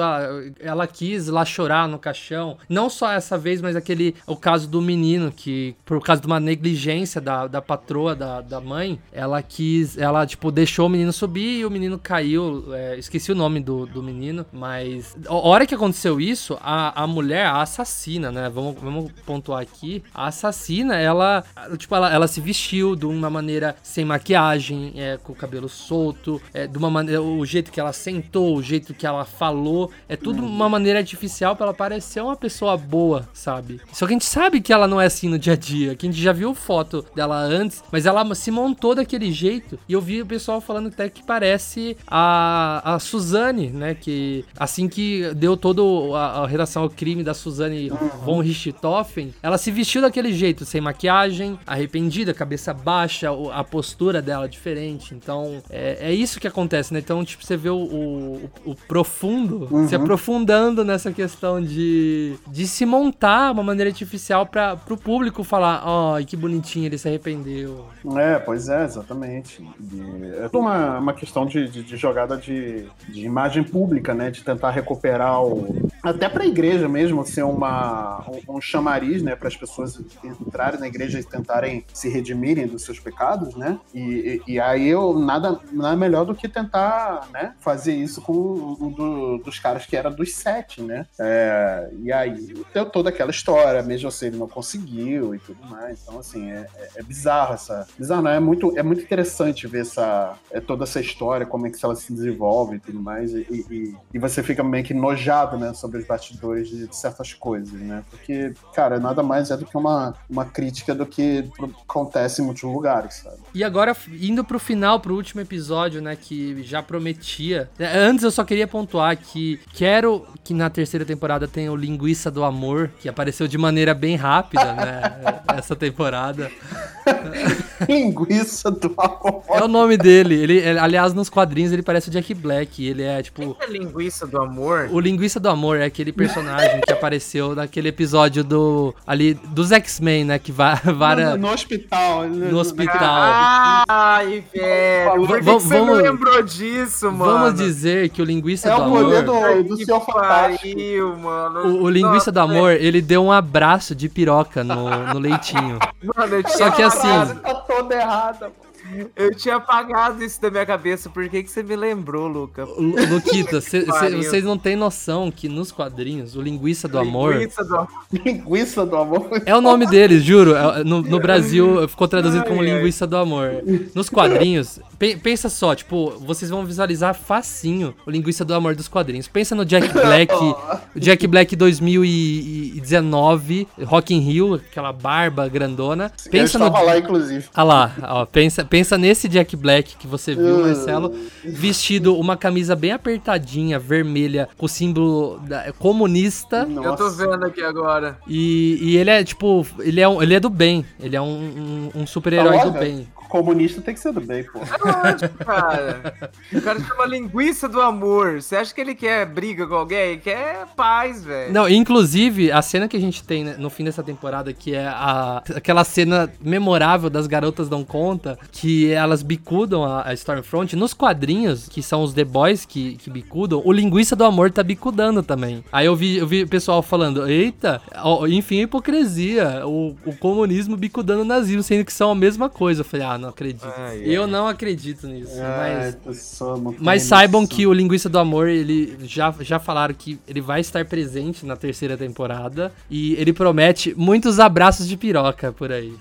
ela quis lá chorar no caixão. Não só essa vez, mas aquele. O caso do menino, que por causa de uma negligência da, da patroa, da, da mãe, ela quis. Ela, tipo, deixou o menino subir e o menino caiu. É, esqueci o nome do, do menino, mas. A hora que aconteceu isso, a, a mulher, a assassina, né? Vamos, vamos pontuar aqui. A assassina assassina, ela, tipo, ela, ela se vestiu de uma maneira sem maquiagem, é, com o cabelo solto, é, de uma maneira, o jeito que ela sentou, o jeito que ela falou, é tudo uhum. uma maneira artificial para ela parecer uma pessoa boa, sabe? Só que a gente sabe que ela não é assim no dia a dia, que a gente já viu foto dela antes, mas ela se montou daquele jeito e eu vi o pessoal falando até que parece a, a Suzane, né? Que assim que deu toda a, a relação ao crime da Suzane von Richthofen, ela se vestiu daquele jeito, sem maquiagem, arrependida, cabeça baixa, a postura dela é diferente. Então, é, é isso que acontece, né? Então, tipo, você vê o, o, o profundo uhum. se aprofundando nessa questão de, de se montar uma maneira artificial para o público falar: ó, oh, que bonitinho, ele se arrependeu. É, pois é, exatamente. é uma, uma questão de, de, de jogada de, de imagem pública, né? De tentar recuperar o. Até para a igreja mesmo ser uma, um, um chamariz, né? Para as pessoas entrarem na igreja e tentarem se redimirem dos seus pecados, né? E, e, e aí eu nada, nada melhor do que tentar, né? Fazer isso com um do, dos caras que era dos sete, né? É, e aí deu toda aquela história, mesmo assim ele não conseguiu e tudo mais. Então assim é, é, é bizarro essa, bizarro não é muito é muito interessante ver essa é toda essa história como é que ela se desenvolve e tudo mais e, e, e você fica meio que nojado, né? Sobre os bastidores de certas coisas, né? Porque cara nada mais é do que uma uma, crítica do que acontece em muitos lugares, sabe? E agora, indo pro final, pro último episódio, né, que já prometia. Antes eu só queria pontuar que quero que na terceira temporada tenha o Linguiça do Amor, que apareceu de maneira bem rápida, né, [LAUGHS] essa temporada. [LAUGHS] Linguiça do Amor. É o nome dele. Ele, aliás, nos quadrinhos ele parece o Jack Black. Ele é tipo. Quem é Linguiça do Amor? O Linguiça do Amor é aquele personagem que apareceu naquele episódio do. ali dos X-Men, né? Que. [LAUGHS] Vara... No, no, hospital. Né? No hospital. Ai, velho. Por que, vamos, você vamos, lembrou disso, mano? Vamos dizer que o Linguiça é do Amor. É o poder do, do Senhor Fantástico. mano. O, o Linguiça do Amor, ele deu um abraço de piroca no, no leitinho. [LAUGHS] Mano, eu Só que assim. Tá toda errada, mano. Eu tinha apagado isso da minha cabeça. Por que, que você me lembrou, Luca? Luquita, [LAUGHS] cê, cê, vocês não têm noção que nos quadrinhos, o Linguiça do Amor. Linguiça do, [LAUGHS] linguiça do Amor. É o nome dele, juro. É, no, no Brasil ficou traduzido ai, como ai. Linguiça do Amor. Nos quadrinhos, pe, pensa só, tipo, vocês vão visualizar facinho o Linguiça do Amor dos quadrinhos. Pensa no Jack [LAUGHS] Black, Jack Black 2019, Rock in Rio, aquela barba grandona. Pensa Eu no. lá, inclusive. Ah lá, ó, pensa, pensa nesse Jack Black que você viu, uh. Marcelo, vestido uma camisa bem apertadinha, vermelha, com o símbolo da, comunista. Nossa. Eu tô vendo aqui agora. E, e ele é, tipo, ele é, um, ele é do bem. Ele é um, um, um super-herói do bem comunista tem que ser do bem, pô. É lógico, cara. O cara chama linguiça do amor. Você acha que ele quer briga com alguém? Ele quer paz, velho. Não, inclusive, a cena que a gente tem né, no fim dessa temporada, que é a, aquela cena memorável das garotas dão conta, que elas bicudam a, a Stormfront. Nos quadrinhos, que são os The Boys que, que bicudam, o linguiça do amor tá bicudando também. Aí eu vi, eu vi o pessoal falando, eita, ó, enfim, hipocrisia. O, o comunismo bicudando o nazismo, sendo que são a mesma coisa. Eu falei, ah, não acredito. Eu não acredito nisso. Mas mas saibam que o Linguiça do Amor, ele já, já falaram que ele vai estar presente na terceira temporada e ele promete muitos abraços de piroca por aí.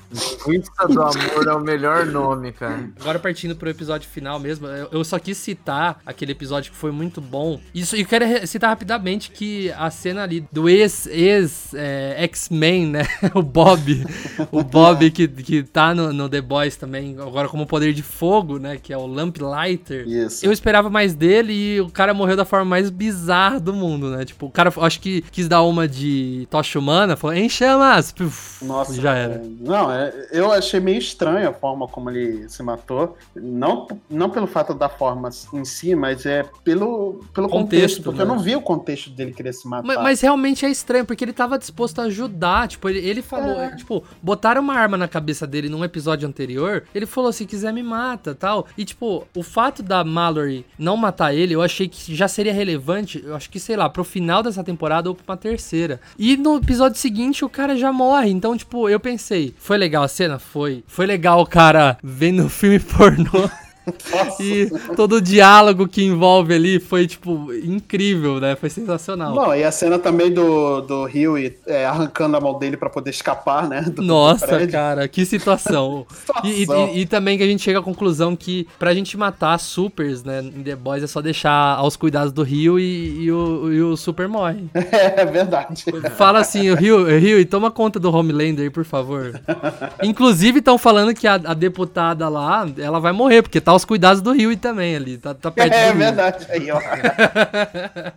Linguiça do Amor é o melhor nome, cara. Agora partindo pro episódio final mesmo, eu só quis citar aquele episódio que foi muito bom. Isso, e quero citar rapidamente que a cena ali do ex-X-Men, ex, é, né? [LAUGHS] o Bob. o Bob que, que tá no, no The Boys também agora como poder de fogo, né? Que é o Lamplighter. Isso. Eu esperava mais dele e o cara morreu da forma mais bizarra do mundo, né? Tipo, o cara acho que quis dar uma de tocha humana, falou, em chamas! Puf, Nossa, já era. é, não, é, eu achei meio estranho a forma como ele se matou. Não, não pelo fato da forma em si, mas é pelo, pelo contexto, Contexto, porque né? eu não vi o contexto dele querer se matar. Mas, mas realmente é estranho, porque ele tava disposto a ajudar. Tipo, ele, ele falou, É. tipo, botaram uma arma na cabeça dele num episódio anterior. Ele falou: se quiser, me mata tal. E, tipo, o fato da Mallory não matar ele, eu achei que já seria relevante. Eu acho que, sei lá, pro final dessa temporada ou pra uma terceira. E no episódio seguinte, o cara já morre. Então, tipo, eu pensei: foi legal a cena? Foi. Foi legal cara vendo filme pornô. [LAUGHS] Nossa. E todo o diálogo que envolve ali foi, tipo, incrível, né? Foi sensacional. Não, e a cena também do, do Rio é, arrancando a mão dele pra poder escapar, né? do- do Nossa, prédio. cara, que situação. [LAUGHS] E, e- e- e também que a gente chega à conclusão que pra gente matar supers, né, em The Boys é só deixar aos cuidados do Rio e, e o, e o super morre. [LAUGHS] É verdade. Fala assim, o Rio, Rio, e toma conta do Homelander aí, por favor. [LAUGHS] Inclusive, estão falando que a, a deputada lá, ela vai morrer, porque tá aos cuidados do Rio e também ali, tá, tá [LAUGHS] perto É do Rio. verdade. Aí, ó. [LAUGHS]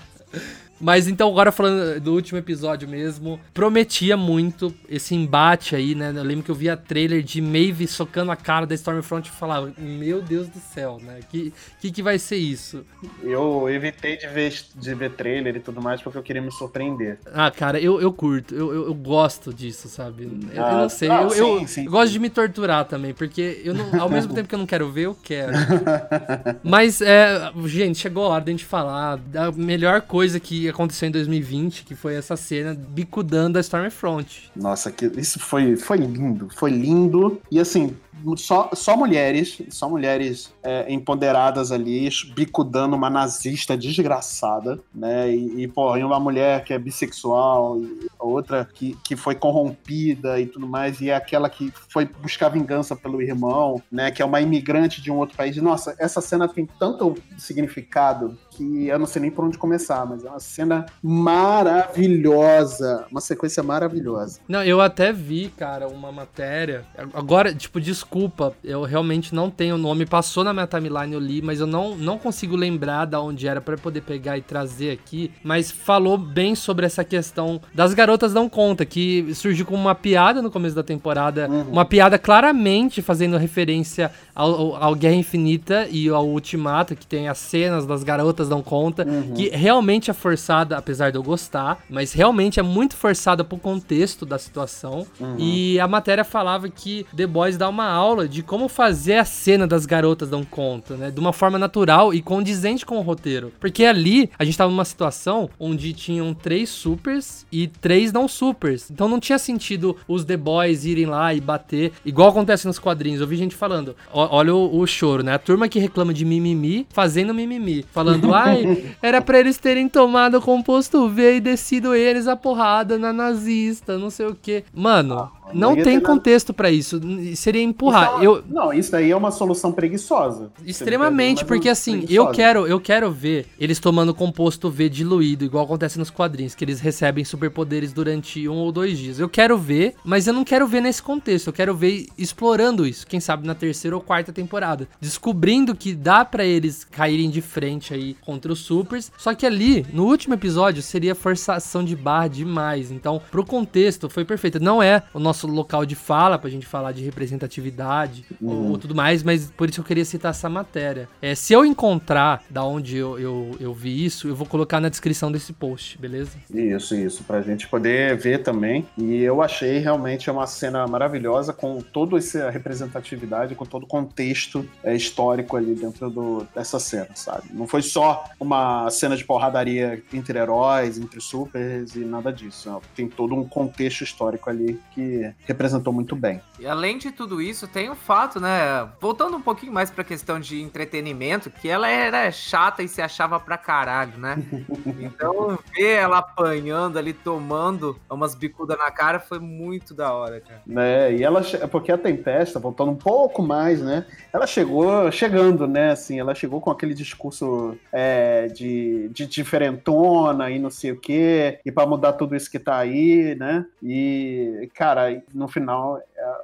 Mas então, agora falando do último episódio mesmo, prometia muito esse embate aí, né? Eu lembro que eu via trailer de Maeve socando a cara da Stormfront e falava, meu Deus do céu, né? Que que, que vai ser isso? Eu evitei de ver, de ver trailer e tudo mais porque eu queria me surpreender. Ah, cara, eu, eu curto, eu, eu, eu gosto disso, sabe? Eu, eu Ah, não sei, não, eu, sim, eu- sim, eu gosto sim. de me torturar também, porque eu não, ao mesmo [LAUGHS] tempo que eu não quero ver, eu quero. [LAUGHS] Mas, é, gente, chegou a hora de a gente falar da melhor coisa que aconteceu em 2020, que foi essa cena bicudando a Stormfront. Nossa, que, isso foi, foi lindo, foi lindo. E assim, só, só mulheres, só mulheres é, empoderadas ali, bicudando uma nazista desgraçada, né? E, e, pô, e uma mulher que é bissexual, outra que, que foi corrompida e tudo mais, e é aquela que foi buscar vingança pelo irmão, né? Que é uma imigrante de um outro país. Nossa, essa cena tem tanto significado que eu não sei nem por onde começar, mas é uma cena maravilhosa, uma sequência maravilhosa. Não, eu até vi, cara, uma matéria. Agora, tipo, desculpa, eu realmente não tenho o nome. Passou na minha timeline, eu li, mas eu não, não consigo lembrar da onde era pra poder pegar e trazer aqui. Mas falou bem sobre essa questão das garotas dão conta, que surgiu como uma piada no começo da temporada. Uma piada claramente fazendo referência ao, ao- Guerra Infinita e ao Ultimato, que tem as cenas das garotas dão conta, que realmente é forçada, apesar de eu gostar, mas realmente é muito forçada pro contexto da situação. E a matéria falava que The Boys dá uma aula de como fazer a cena das garotas dão conta, né? De uma forma natural e condizente com o roteiro. Porque ali a gente tava numa situação onde tinham três supers e três não supers. Então não tinha sentido os The Boys irem lá e bater, igual acontece nos quadrinhos. Eu vi gente falando, olha o, o choro, né? A turma que reclama de mimimi fazendo mimimi. Falando, [LAUGHS] ai, era pra eles terem tomado o composto V e descido eles a porrada na nazista, não sei o quê. Mano, não não tem contexto pra isso. Seria empurrar. Isso é Eu, uma- Não, isso daí é uma solução preguiçosa. Extremamente, porque não- assim, eu quero, eu quero ver eles tomando composto V diluído, igual acontece nos quadrinhos, que eles recebem superpoderes durante um ou dois dias. Eu quero ver, mas eu não quero ver nesse contexto. Eu quero ver explorando isso, quem sabe na terceira ou quarta temporada, descobrindo que dá pra eles caírem de frente aí contra os supers. Só que ali, no último episódio, seria forçação de barra demais. Então, pro contexto, foi perfeito. Não é o nosso local de fala pra gente falar de representatividade ou, ou tudo mais, mas por isso eu queria citar essa matéria. É, se eu encontrar da onde eu, eu, eu vi isso, eu vou colocar na descrição desse post, beleza? Isso, isso, pra gente poder ver também. E eu achei realmente uma cena maravilhosa com toda essa representatividade, com todo o contexto é, histórico ali dentro do, dessa cena, sabe? Não foi só uma cena de porradaria entre heróis, entre supers e nada disso. Tem todo um contexto histórico ali que representou muito bem. E além de tudo isso, tem o fato, né? Voltando um pouquinho mais pra questão de entretenimento, que ela era chata e se achava pra caralho, né? [LAUGHS] Então, ver ela apanhando ali, tomando umas bicudas na cara, foi muito da hora, cara. né? E ela, porque a Tempesta, voltando um pouco mais, né? Ela chegou chegando, né? Assim, ela chegou com aquele discurso é, de, de diferentona e não sei o quê, e para mudar tudo isso que tá aí, né? E, cara, no final, é,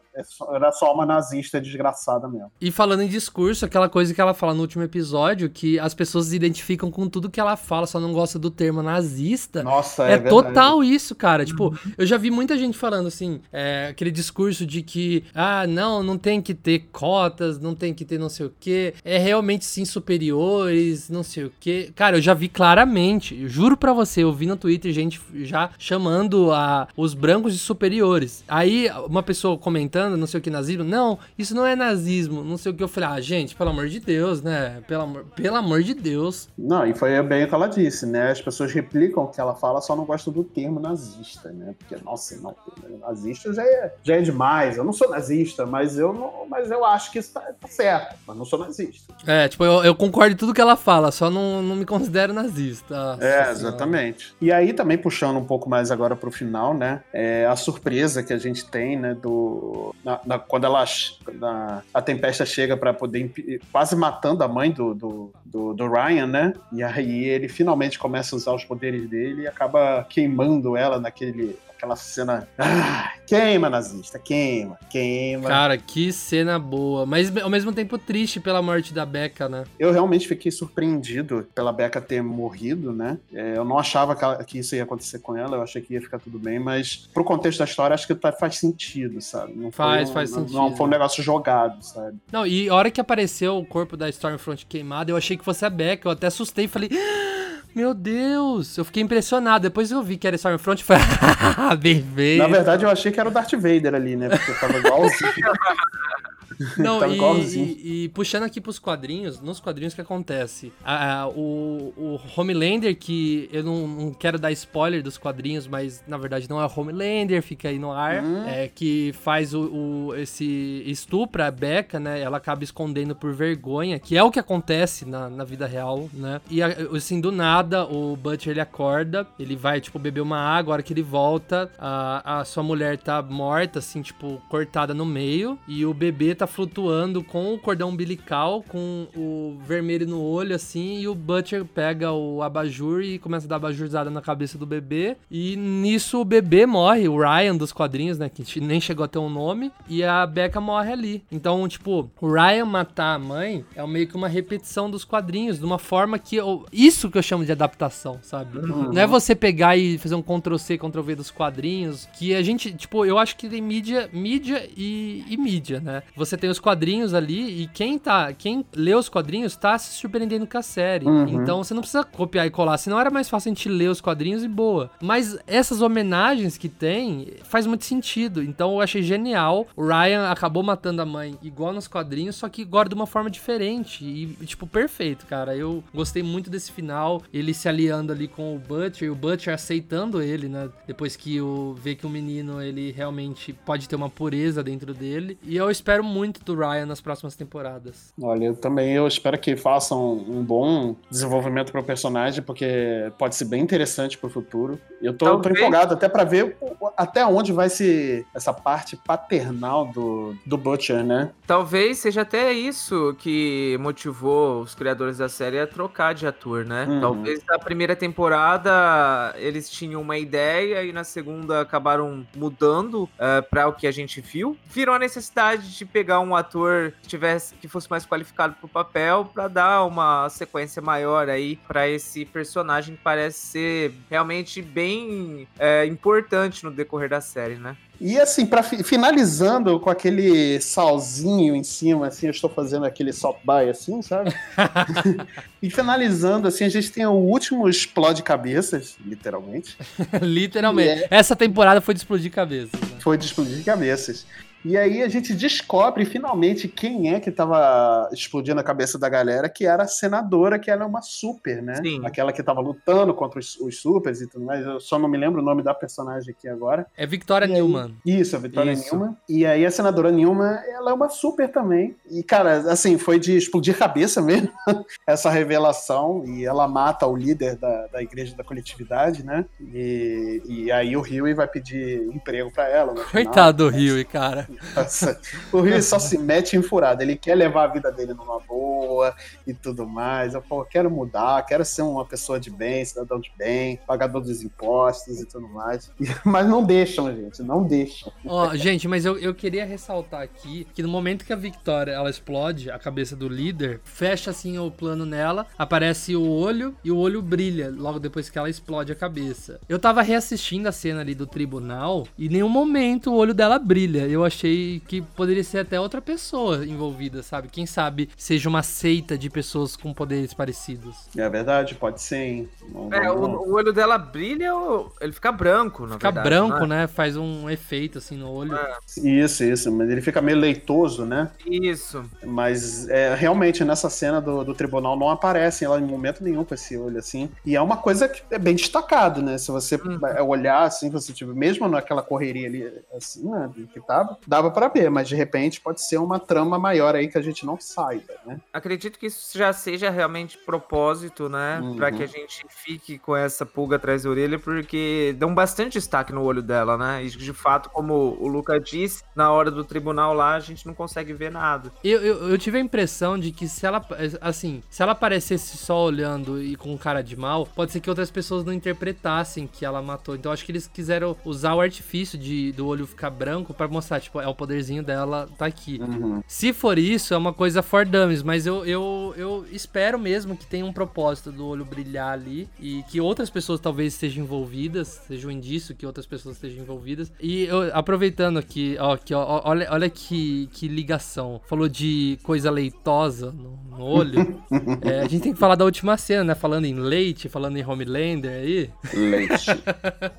era só uma nazista desgraçada mesmo. E falando em discurso, aquela coisa que ela fala no último episódio, que as pessoas se identificam com tudo que ela fala, só não gosta do termo nazista. Nossa, é, é total isso, cara. Tipo, eu já vi muita gente falando assim, é, aquele discurso de que, ah, não, não tem que ter cotas, não tem que ter não sei o quê, é realmente sim superiores, não sei o quê. Cara, eu já vi claramente, juro pra você, eu vi no Twitter gente já chamando a, os brancos de superiores. Aí uma pessoa comentando, não sei o que, nazismo, não, isso não é nazismo, não sei o que. Eu falei, ah, gente, pelo amor de Deus, né? Pelo amor, pelo amor de Deus. Não, e foi bem o que ela disse, né? As pessoas replicam o que ela fala, só não gostam do termo nazista, né? Porque, nossa, não, nazista já é, já é demais. Eu não sou nazista, mas eu, não, mas eu acho que isso tá, tá certo, mas não sou nazista. É, tipo, eu, eu concordo em tudo que ela fala, só não, não me considero nazista. É, exatamente. E aí, também puxando um pouco mais agora pro final, né? É a surpresa que a gente tem, né? Do. Na, na, quando ela. Na, a tempesta chega para poder. quase matando a mãe do, do, do, do, Ryan, né? E aí ele finalmente começa a usar os poderes dele e acaba queimando ela naquele aquela cena. Ah, queima, nazista, queima, queima. Cara, que cena boa. Mas ao mesmo tempo triste pela morte da Becca, né? Eu realmente fiquei surpreendido pela Becca ter morrido, né? É, eu não achava que, isso ia acontecer com ela, eu achei que ia ficar tudo bem, mas pro contexto da história, acho que tá, faz sentido, sabe? Não faz, um, faz não, sentido. Não foi um negócio jogado, sabe? Não, e a hora que apareceu o corpo da Stormfront queimado, eu achei que fosse a Becca, eu até assustei e falei. Meu Deus, eu fiquei impressionado. Depois eu vi que era Stormfront e falei, [LAUGHS] bem feito. Na verdade, eu achei que era o Darth Vader ali, né? Porque tava igualzinho. [LAUGHS] [LAUGHS] Não, tá e, e, e, puxando aqui pros quadrinhos, nos quadrinhos que acontece? A, o, o Homelander, que eu não, não, quero dar spoiler dos quadrinhos, mas na verdade não é o Homelander, fica aí no ar, uhum. é, que faz o, o, esse estupra a Becca, né? Ela acaba escondendo por vergonha, que é o que acontece na, na vida real, né? E assim, do nada, o Butcher ele acorda, ele vai, tipo, beber uma água, a hora que ele volta, a, a sua mulher tá morta, assim, tipo, cortada no meio, e o bebê tá flutuando com o cordão umbilical, com o vermelho no olho, assim, e o Butcher pega o abajur e começa a dar abajurzada na cabeça do bebê. E nisso o bebê morre, o Ryan dos quadrinhos, né? Que nem chegou a ter um nome, e a Becca morre ali. Então, tipo, o Ryan matar a mãe é meio que uma repetição dos quadrinhos, de uma forma que eu. Isso que eu chamo de adaptação, sabe? Uhum. Não é você pegar e fazer um Ctrl-C, Ctrl-V dos quadrinhos, que a gente, tipo, eu acho que tem mídia, mídia e, e mídia, né? Você tem os quadrinhos ali e quem tá, quem lê os quadrinhos tá se surpreendendo com a série. Uhum. Então você não precisa copiar e colar, senão era mais fácil a gente ler os quadrinhos e boa. Mas essas homenagens que tem faz muito sentido. Então eu achei genial. O Ryan acabou matando a mãe igual nos quadrinhos, só que agora de uma forma diferente e tipo perfeito, cara. Eu gostei muito desse final, ele se aliando ali com o Butcher, e o Butcher aceitando ele, né? Depois que o vê que o menino ele realmente pode ter uma pureza dentro dele. E eu espero muito do Ryan nas próximas temporadas. Olha, eu também eu espero que façam um bom desenvolvimento para o personagem, porque pode ser bem interessante para o futuro. Eu tô, tô empolgado até para ver até onde vai ser essa parte paternal do, do Butcher, né? Talvez seja até isso que motivou os criadores da série a trocar de ator, né? Uhum. Talvez na primeira temporada eles tinham uma ideia e na segunda acabaram mudando uh, eh, para o que a gente viu. Viram a necessidade de pegar um ator que tivesse que fosse mais qualificado pro papel para dar uma sequência maior aí para esse personagem que parece ser realmente bem é, importante no decorrer da série, né? E assim, para finalizando com aquele salzinho em cima, assim, eu estou fazendo aquele salt by assim, sabe? [LAUGHS] e finalizando, assim, a gente tem o último explode cabeças, literalmente. [LAUGHS] literalmente. É... Essa temporada foi de explodir cabeças. Né? Foi de explodir cabeças. E aí a gente descobre finalmente quem é que estava explodindo a cabeça da galera, que era a senadora, que era uma super, né? Sim. Aquela que estava lutando contra os, os, supers e tudo mais. Eu só não me lembro o nome da personagem aqui agora. É Victoria Newman. Isso, a Victoria isso. Newman. E aí a senadora Newman, ela é uma super também. E, cara, assim, foi de explodir cabeça mesmo, [LAUGHS] essa revelação. E ela mata o líder da, da igreja da coletividade, né? E, e aí o Rio vai pedir emprego para ela. Coitado do Rio, cara. Nossa, o Rio só se mete em furada. Ele quer levar a vida dele numa boa e tudo mais. Eu quero mudar, quero ser uma pessoa de bem, cidadão de bem, pagador dos impostos e tudo mais. [LAUGHS] Mas não deixam, gente, não deixam. Ó, oh, gente, mas eu, eu queria ressaltar aqui que no momento que a Victoria ela explode a cabeça do líder, fecha assim o plano nela, aparece o olho e o olho brilha logo depois que ela explode a cabeça. Eu tava reassistindo a cena ali do tribunal e em nenhum momento o olho dela brilha. Eu achei que poderia ser até outra pessoa envolvida, sabe? Quem sabe seja uma seita de pessoas com poderes parecidos. É verdade, pode ser. Hein? Não, é, não, não. O, o, olho dela brilha, ele fica branco, na fica verdade. Fica branco, né? Faz um efeito assim no olho. É. Isso, isso. Mas ele fica meio leitoso, né? Isso. Mas é, realmente nessa cena do, do tribunal não aparece ela em momento nenhum com esse olho assim. E é uma coisa que é bem destacado, né? Se você uhum. olhar assim, você tipo, mesmo naquela correria ali, assim, né? Que tava, dava para ver, mas de repente pode ser uma trama maior aí que a gente não saiba, né? Acredito que isso já seja realmente propósito, né? Uhum. Para que a gente fique com essa pulga atrás da orelha, porque dão bastante destaque no olho dela, né? E de fato, como o Luca disse, na hora do tribunal lá, a gente não consegue ver nada. Eu, eu, eu tive a impressão de que se ela, assim, se ela aparecesse só olhando e com cara de mal, pode ser que outras pessoas não interpretassem que ela matou. Então acho que eles quiseram usar o artifício de, do olho ficar branco para mostrar, tipo, é o poderzinho dela tá aqui. Uhum. Se for isso, é uma coisa for dummies, mas eu, eu, eu espero mesmo que tenha um propósito do olho brilhar ali e que outras pessoas talvez estejam envolvidas, seja um indício que outras pessoas estejam envolvidas. E eu, aproveitando aqui, ó, aqui, ó, olha, olha que, que ligação. Falou de coisa leitosa no, no olho. é, a gente tem que falar da última cena, né? Falando em leite, falando em Homelander aí. Leite.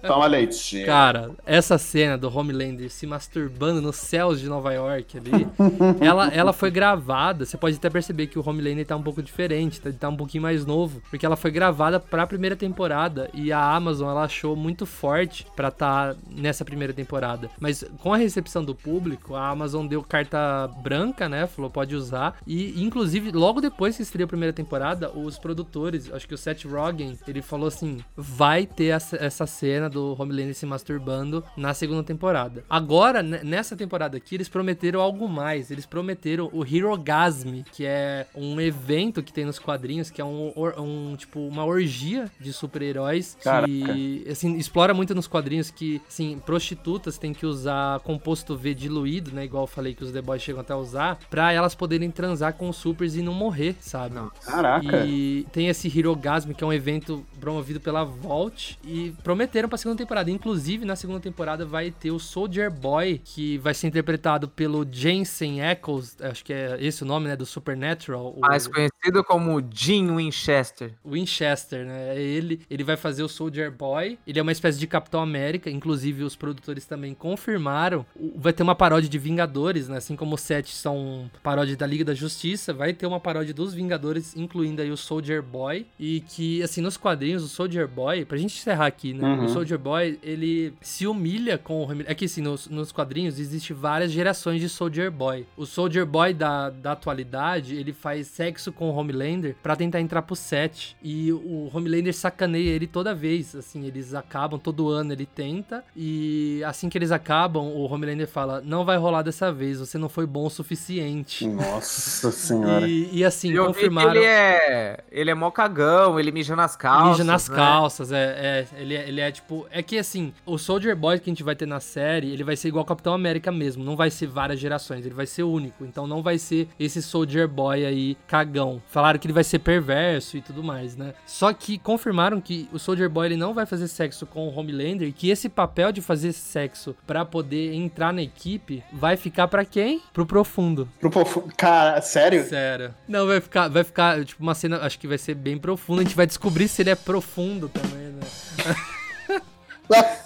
Toma leite. Cara, essa cena do Homelander se masturbando nos céus de Nova York ali, [LAUGHS] ela, ela foi gravada. Você pode até perceber que o Homelander tá um pouco diferente, tá, tá um pouquinho mais novo, porque ela foi gravada pra primeira temporada e a Amazon ela achou muito forte pra estar tá nessa primeira temporada. Mas com a recepção do público, a Amazon deu carta branca, né? Falou pode usar. E inclusive, logo depois que estreou a primeira temporada, os produtores, acho que o Seth Rogen, ele falou assim: vai ter essa cena do Homelander se masturbando na segunda temporada. Agora, nessa temporada aqui, eles prometeram algo mais. Eles prometeram o Hirogasm, que é um evento que tem nos quadrinhos, que é um, um tipo, uma orgia de super-heróis que, assim, explora muito nos quadrinhos que, assim, prostitutas têm que usar composto V diluído, né? Igual eu falei que os The Boys chegam até a usar, pra elas poderem transar com os supers e não morrer, sabe? Não. Caraca. E tem esse Hirogasm, que é um evento promovido pela Vault, e prometeram pra segunda temporada. Inclusive, na segunda temporada vai ter o Soldier Boy, que vai ser interpretado pelo Jensen Ackles, acho que é esse o nome, né, do Supernatural. Mais o... conhecido como Jim Winchester. Winchester, né? Ele, ele vai fazer o Soldier Boy, ele é uma espécie de Capitão América, inclusive os produtores também confirmaram. Vai ter uma paródia de Vingadores, né? Assim como os sete são paródia da Liga da Justiça, vai ter uma paródia dos Vingadores, incluindo aí o Soldier Boy. E que, assim, nos quadrinhos, o Soldier Boy, pra gente encerrar aqui, né? Uhum. O Soldier Boy, ele se humilha com o É que, assim, nos, nos quadrinhos existe várias gerações de Soldier Boy. O Soldier Boy da, da atualidade, ele faz sexo com o Homelander para tentar entrar pro set. E o Homelander sacaneia ele toda vez, assim, eles acabam, todo ano ele tenta. E assim que eles acabam, o Homelander fala: Não vai rolar dessa vez, você não foi bom o suficiente. Nossa senhora. E, e assim, Eu confirmaram. ele é. Ele é mó cagão, ele mija nas calças. Mija nas né? calças, é, é, ele é. Ele é tipo. É que assim, o Soldier Boy que a gente vai ter na série, ele vai ser igual ao Capitão América mesmo. Não vai ser várias gerações, ele vai ser único. Então não vai ser esse Soldier Boy aí cagão. Falaram que ele vai ser perverso e tudo mais, né? Só que confirmaram que o Soldier Boy ele não vai fazer sexo com o Homelander e que esse papel de fazer sexo para poder entrar na equipe vai ficar para quem? Pro profundo. Pro profundo. Cara, sério? Sério. Não, vai ficar, vai ficar, tipo, uma cena, acho que vai ser bem profunda. A gente vai descobrir se ele é profundo também, né? [LAUGHS]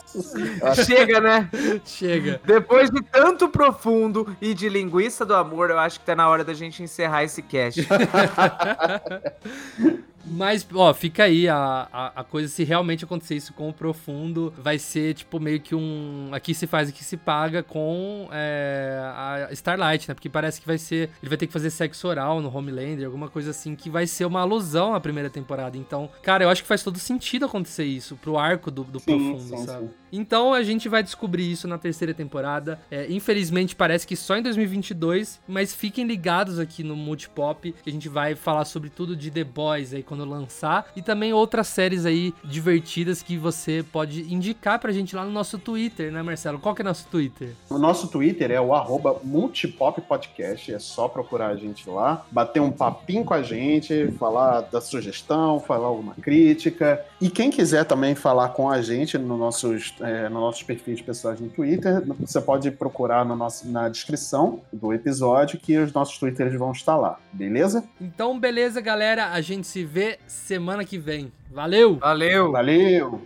Chega, né? Chega. Depois de tanto profundo e de linguiça do amor, eu acho que tá na hora da gente encerrar esse cast. [LAUGHS] Mas, ó, fica aí a, a, a, coisa, se realmente acontecer isso com o Profundo, vai ser, tipo, meio que um... Aqui se faz, aqui se paga com é, a Starlight, né? Porque parece que vai ser... Ele vai ter que fazer sexo oral no Homelander, alguma coisa assim, que vai ser uma alusão à primeira temporada. Então, cara, eu acho que faz todo sentido acontecer isso pro arco do, do sim, Profundo, sim, sabe? Sim. Então, a gente vai descobrir isso na terceira temporada. É, infelizmente, parece que só em 2022, mas fiquem ligados aqui no Multipop, que a gente vai falar sobre tudo de The Boys aí quando lançar e também outras séries aí divertidas que você pode indicar pra gente lá no nosso Twitter, né, Marcelo? Qual que é nosso Twitter? O nosso Twitter é o arroba Multipop Podcast, é só procurar a gente lá, bater um papinho com a gente, falar da sugestão, falar alguma crítica. E quem quiser também falar com a gente no nossos, é, no nossos perfis pessoais no Twitter, você pode procurar no nosso, na descrição do episódio que os nossos Twitters vão estar lá, beleza? Então, beleza, galera. A gente se vê semana que vem. Valeu! Valeu! Valeu!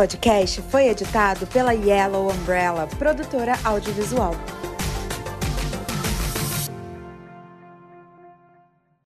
Podcast foi editado pela Yellow Umbrella, produtora audiovisual.